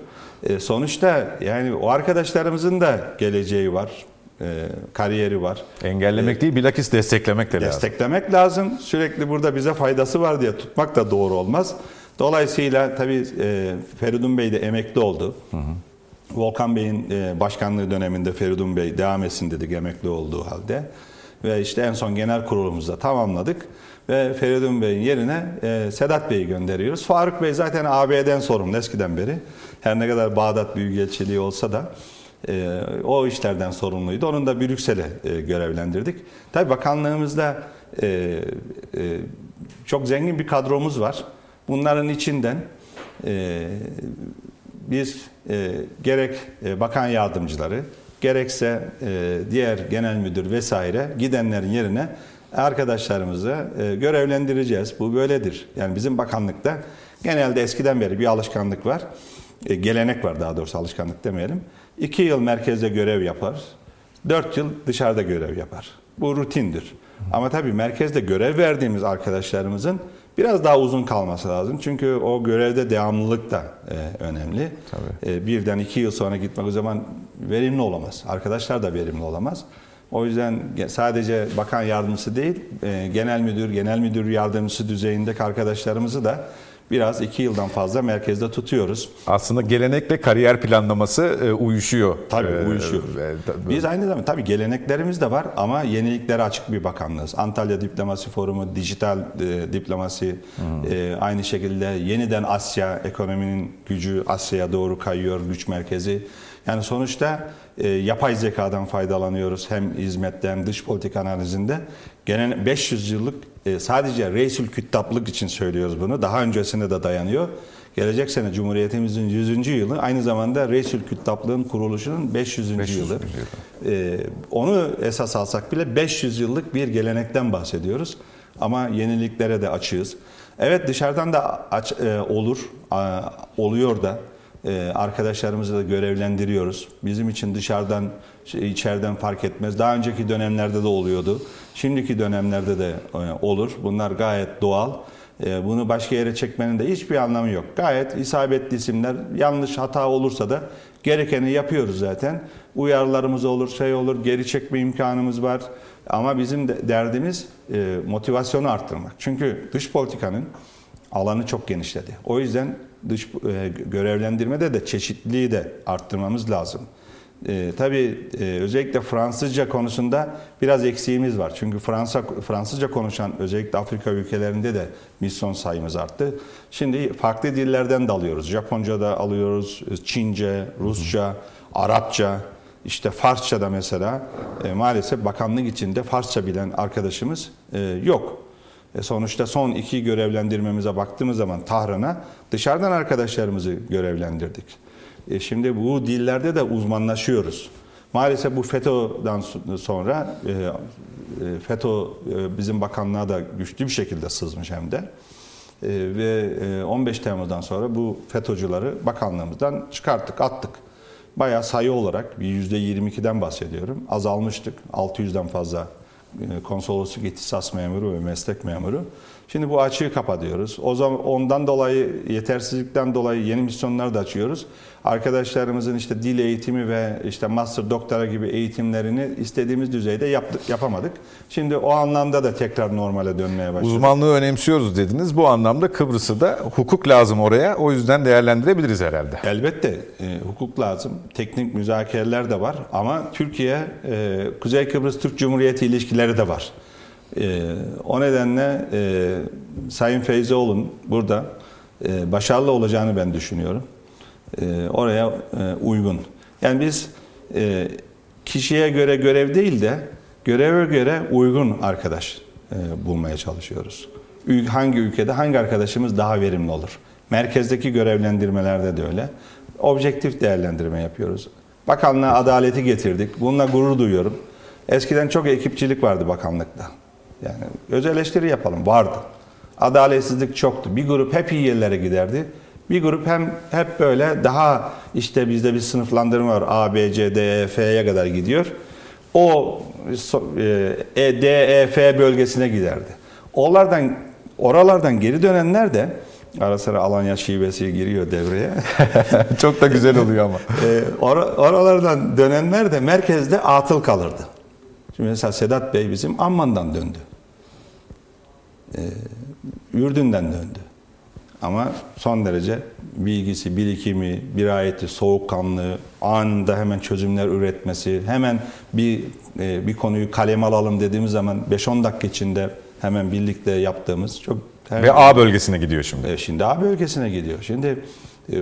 E, sonuçta yani o arkadaşlarımızın da geleceği var, e, kariyeri var. Engellemek değil bilakis desteklemek de lazım. Desteklemek lazım. Sürekli burada bize faydası var diye tutmak da doğru olmaz. Dolayısıyla tabii e, Feridun Bey de emekli oldu. Volkan Bey'in e, başkanlığı döneminde Feridun Bey devam etsin dedik emekli olduğu halde. Ve işte en son genel kurulumuzda tamamladık. Ve Feridun Bey'in yerine e, Sedat Bey'i gönderiyoruz. Faruk Bey zaten AB'den sorumlu eskiden beri. Her ne kadar Bağdat Büyükelçiliği olsa da e, o işlerden sorumluydu. Onun da Brüksel'e görevlendirdik. Tabii bakanlığımızda çok zengin bir kadromuz var. Bunların içinden biz e, gerek e, bakan yardımcıları gerekse e, diğer genel müdür vesaire gidenlerin yerine arkadaşlarımızı e, görevlendireceğiz. Bu böyledir. Yani bizim bakanlıkta genelde eskiden beri bir alışkanlık var. E, gelenek var daha doğrusu alışkanlık demeyelim. İki yıl merkezde görev yapar. Dört yıl dışarıda görev yapar. Bu rutindir. Ama tabii merkezde görev verdiğimiz arkadaşlarımızın biraz daha uzun kalması lazım. Çünkü o görevde devamlılık da e, önemli. Tabii. E, birden iki yıl sonra gitmek o zaman verimli olamaz. Arkadaşlar da verimli olamaz. O yüzden sadece bakan yardımcısı değil, e, genel müdür, genel müdür yardımcısı düzeyindeki arkadaşlarımızı da biraz iki yıldan fazla merkezde tutuyoruz. Aslında gelenekle kariyer planlaması e, uyuşuyor. Tabii E, uyuşuyor. e, tabii. Biz aynı zamanda tabii geleneklerimiz de var ama yeniliklere açık bir bakanlığız. Antalya Diplomasi Forumu, dijital e, diplomasi, e, aynı şekilde yeniden Asya, ekonominin gücü Asya'ya doğru kayıyor, güç merkezi. Yani sonuçta e, yapay zekadan faydalanıyoruz hem hizmette hem dış politik analizinde. Genel 500 yıllık e, sadece Reisül Küttaplık için söylüyoruz bunu. Daha öncesine de dayanıyor. Gelecek sene Cumhuriyetimizin 100. yılı aynı zamanda Reisül Küttaplığın kuruluşunun 500. 500. yılı. Ee, onu esas alsak bile 500 yıllık bir gelenekten bahsediyoruz. Ama yeniliklere de açığız. Evet dışarıdan da aç, e, olur, a, oluyor da e, arkadaşlarımızı da görevlendiriyoruz. Bizim için dışarıdan, içeriden fark etmez. Daha önceki dönemlerde de oluyordu. Şimdiki dönemlerde de e, olur. Bunlar gayet doğal. E, Bunu başka yere çekmenin de hiçbir anlamı yok. Gayet isabetli isimler. Yanlış hata olursa da gerekeni yapıyoruz zaten. Uyarılarımız olur, şey olur, geri çekme imkanımız var. Ama bizim de derdimiz e, motivasyonu arttırmak. Çünkü dış politikanın alanı çok genişledi. O yüzden dış görevlendirmede de çeşitliliği de arttırmamız lazım. E, tabii e, özellikle Fransızca konusunda biraz eksiğimiz var. Çünkü Fransa Fransızca konuşan özellikle Afrika ülkelerinde de misyon sayımız arttı. Şimdi farklı dillerden de alıyoruz. Japonca da alıyoruz, Çince, Rusça, Arapça, işte Farsça da mesela e, maalesef bakanlık içinde Farsça bilen arkadaşımız e, yok. E, sonuçta son iki görevlendirmemize baktığımız zaman Tahran'a dışarıdan arkadaşlarımızı görevlendirdik. E, şimdi bu dillerde de uzmanlaşıyoruz. Maalesef bu FETÖ'den sonra e, e, FETÖ e, bizim bakanlığa da güçlü bir şekilde sızmış hem de. E, ve e, 15 Temmuz'dan sonra bu FETÖ'cüleri bakanlığımızdan çıkarttık, attık. Bayağı sayı olarak bir %22'den bahsediyorum. Azalmıştık. 600'den fazla e, konsolosluk ihtisas memuru ve meslek memuru. Şimdi bu açığı kapatıyoruz. O zaman ondan dolayı yetersizlikten dolayı yeni misyonlar da açıyoruz. Arkadaşlarımızın işte dil eğitimi ve işte master doktora gibi eğitimlerini istediğimiz düzeyde yaptık, yapamadık. Şimdi o anlamda da tekrar normale dönmeye başladık. Uzmanlığı önemsiyoruz dediniz. Bu anlamda Kıbrıs'ı da hukuk lazım oraya. O yüzden değerlendirebiliriz herhalde. Elbette e, hukuk lazım. Teknik müzakereler de var ama Türkiye e, Kuzey Kıbrıs Türk Cumhuriyeti ilişkileri de var. E, o nedenle e, Sayın Feyzioğlu'nun burada e, başarılı olacağını ben düşünüyorum. E, oraya e, uygun. Yani biz e, kişiye göre görev değil de göreve göre uygun arkadaş e, bulmaya çalışıyoruz. Hangi ülkede hangi arkadaşımız daha verimli olur? Merkezdeki görevlendirmelerde de öyle. Objektif değerlendirme yapıyoruz. Bakanlığa adaleti getirdik. Bununla gurur duyuyorum. Eskiden çok ekipçilik vardı bakanlıkta. Yani öz eleştiri yapalım vardı. Adaletsizlik çoktu. Bir grup hep iyi yerlere giderdi. Bir grup hem hep böyle daha işte bizde bir sınıflandırma var. A, B, C, D, E, F'ye kadar gidiyor. O e, E, D, E, F bölgesine giderdi. Oralardan oralardan geri dönenler de ara sıra Alanya şivesi giriyor devreye. Çok da güzel oluyor ama. e, or- oralardan dönenler de merkezde atıl kalırdı. Şimdi mesela Sedat Bey bizim Amman'dan döndü. E, Ürdün'den döndü. Ama son derece bilgisi, birikimi, dirayeti, soğukkanlığı, anında hemen çözümler üretmesi, hemen bir e, bir konuyu kaleme alalım dediğimiz zaman 5-10 dakika içinde hemen birlikte yaptığımız çok Ve A bölgesine gidiyor şimdi. e, Şimdi A bölgesine gidiyor. Şimdi e,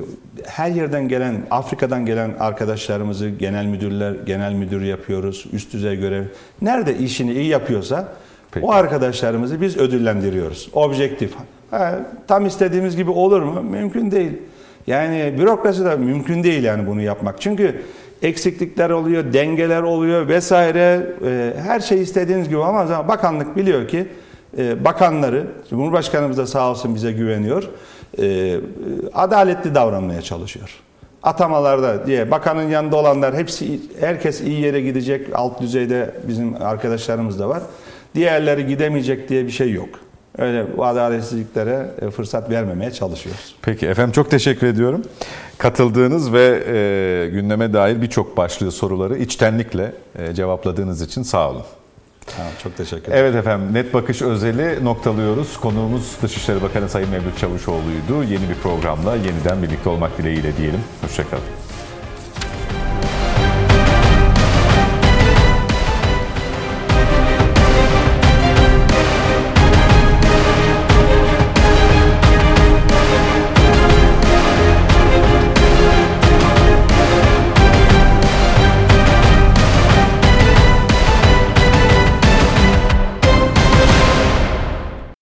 her yerden gelen, Afrika'dan gelen arkadaşlarımızı genel müdürler, genel müdür yapıyoruz, üst düzey görev. Nerede işini iyi yapıyorsa Peki. o arkadaşlarımızı biz ödüllendiriyoruz. Objektif. Ha, tam istediğimiz gibi olur mu? Mümkün değil. Yani bürokrasi de mümkün değil yani bunu yapmak. Çünkü eksiklikler oluyor, dengeler oluyor vesaire. E, her şey istediğiniz gibi ama bakanlık biliyor ki e, bakanları, Cumhurbaşkanımız da sağ olsun bize güveniyor, e, adaletli davranmaya çalışıyor. Atamalarda diye bakanın yanında olanlar hepsi herkes iyi yere gidecek. Alt düzeyde bizim arkadaşlarımız da var. Diğerleri gidemeyecek diye bir şey yok. Öyle adaletsizliklere e, fırsat vermemeye çalışıyoruz. Peki efendim çok teşekkür ediyorum. Katıldığınız ve e, gündeme dair birçok başlığı soruları içtenlikle e, cevapladığınız için sağ olun. Tamam, çok teşekkür ederim. Evet efendim net bakış özeli noktalıyoruz. Konuğumuz Dışişleri Bakanı Sayın Mevlüt Çavuşoğlu'ydu. Yeni bir programla yeniden birlikte olmak dileğiyle diyelim. Hoşçakalın.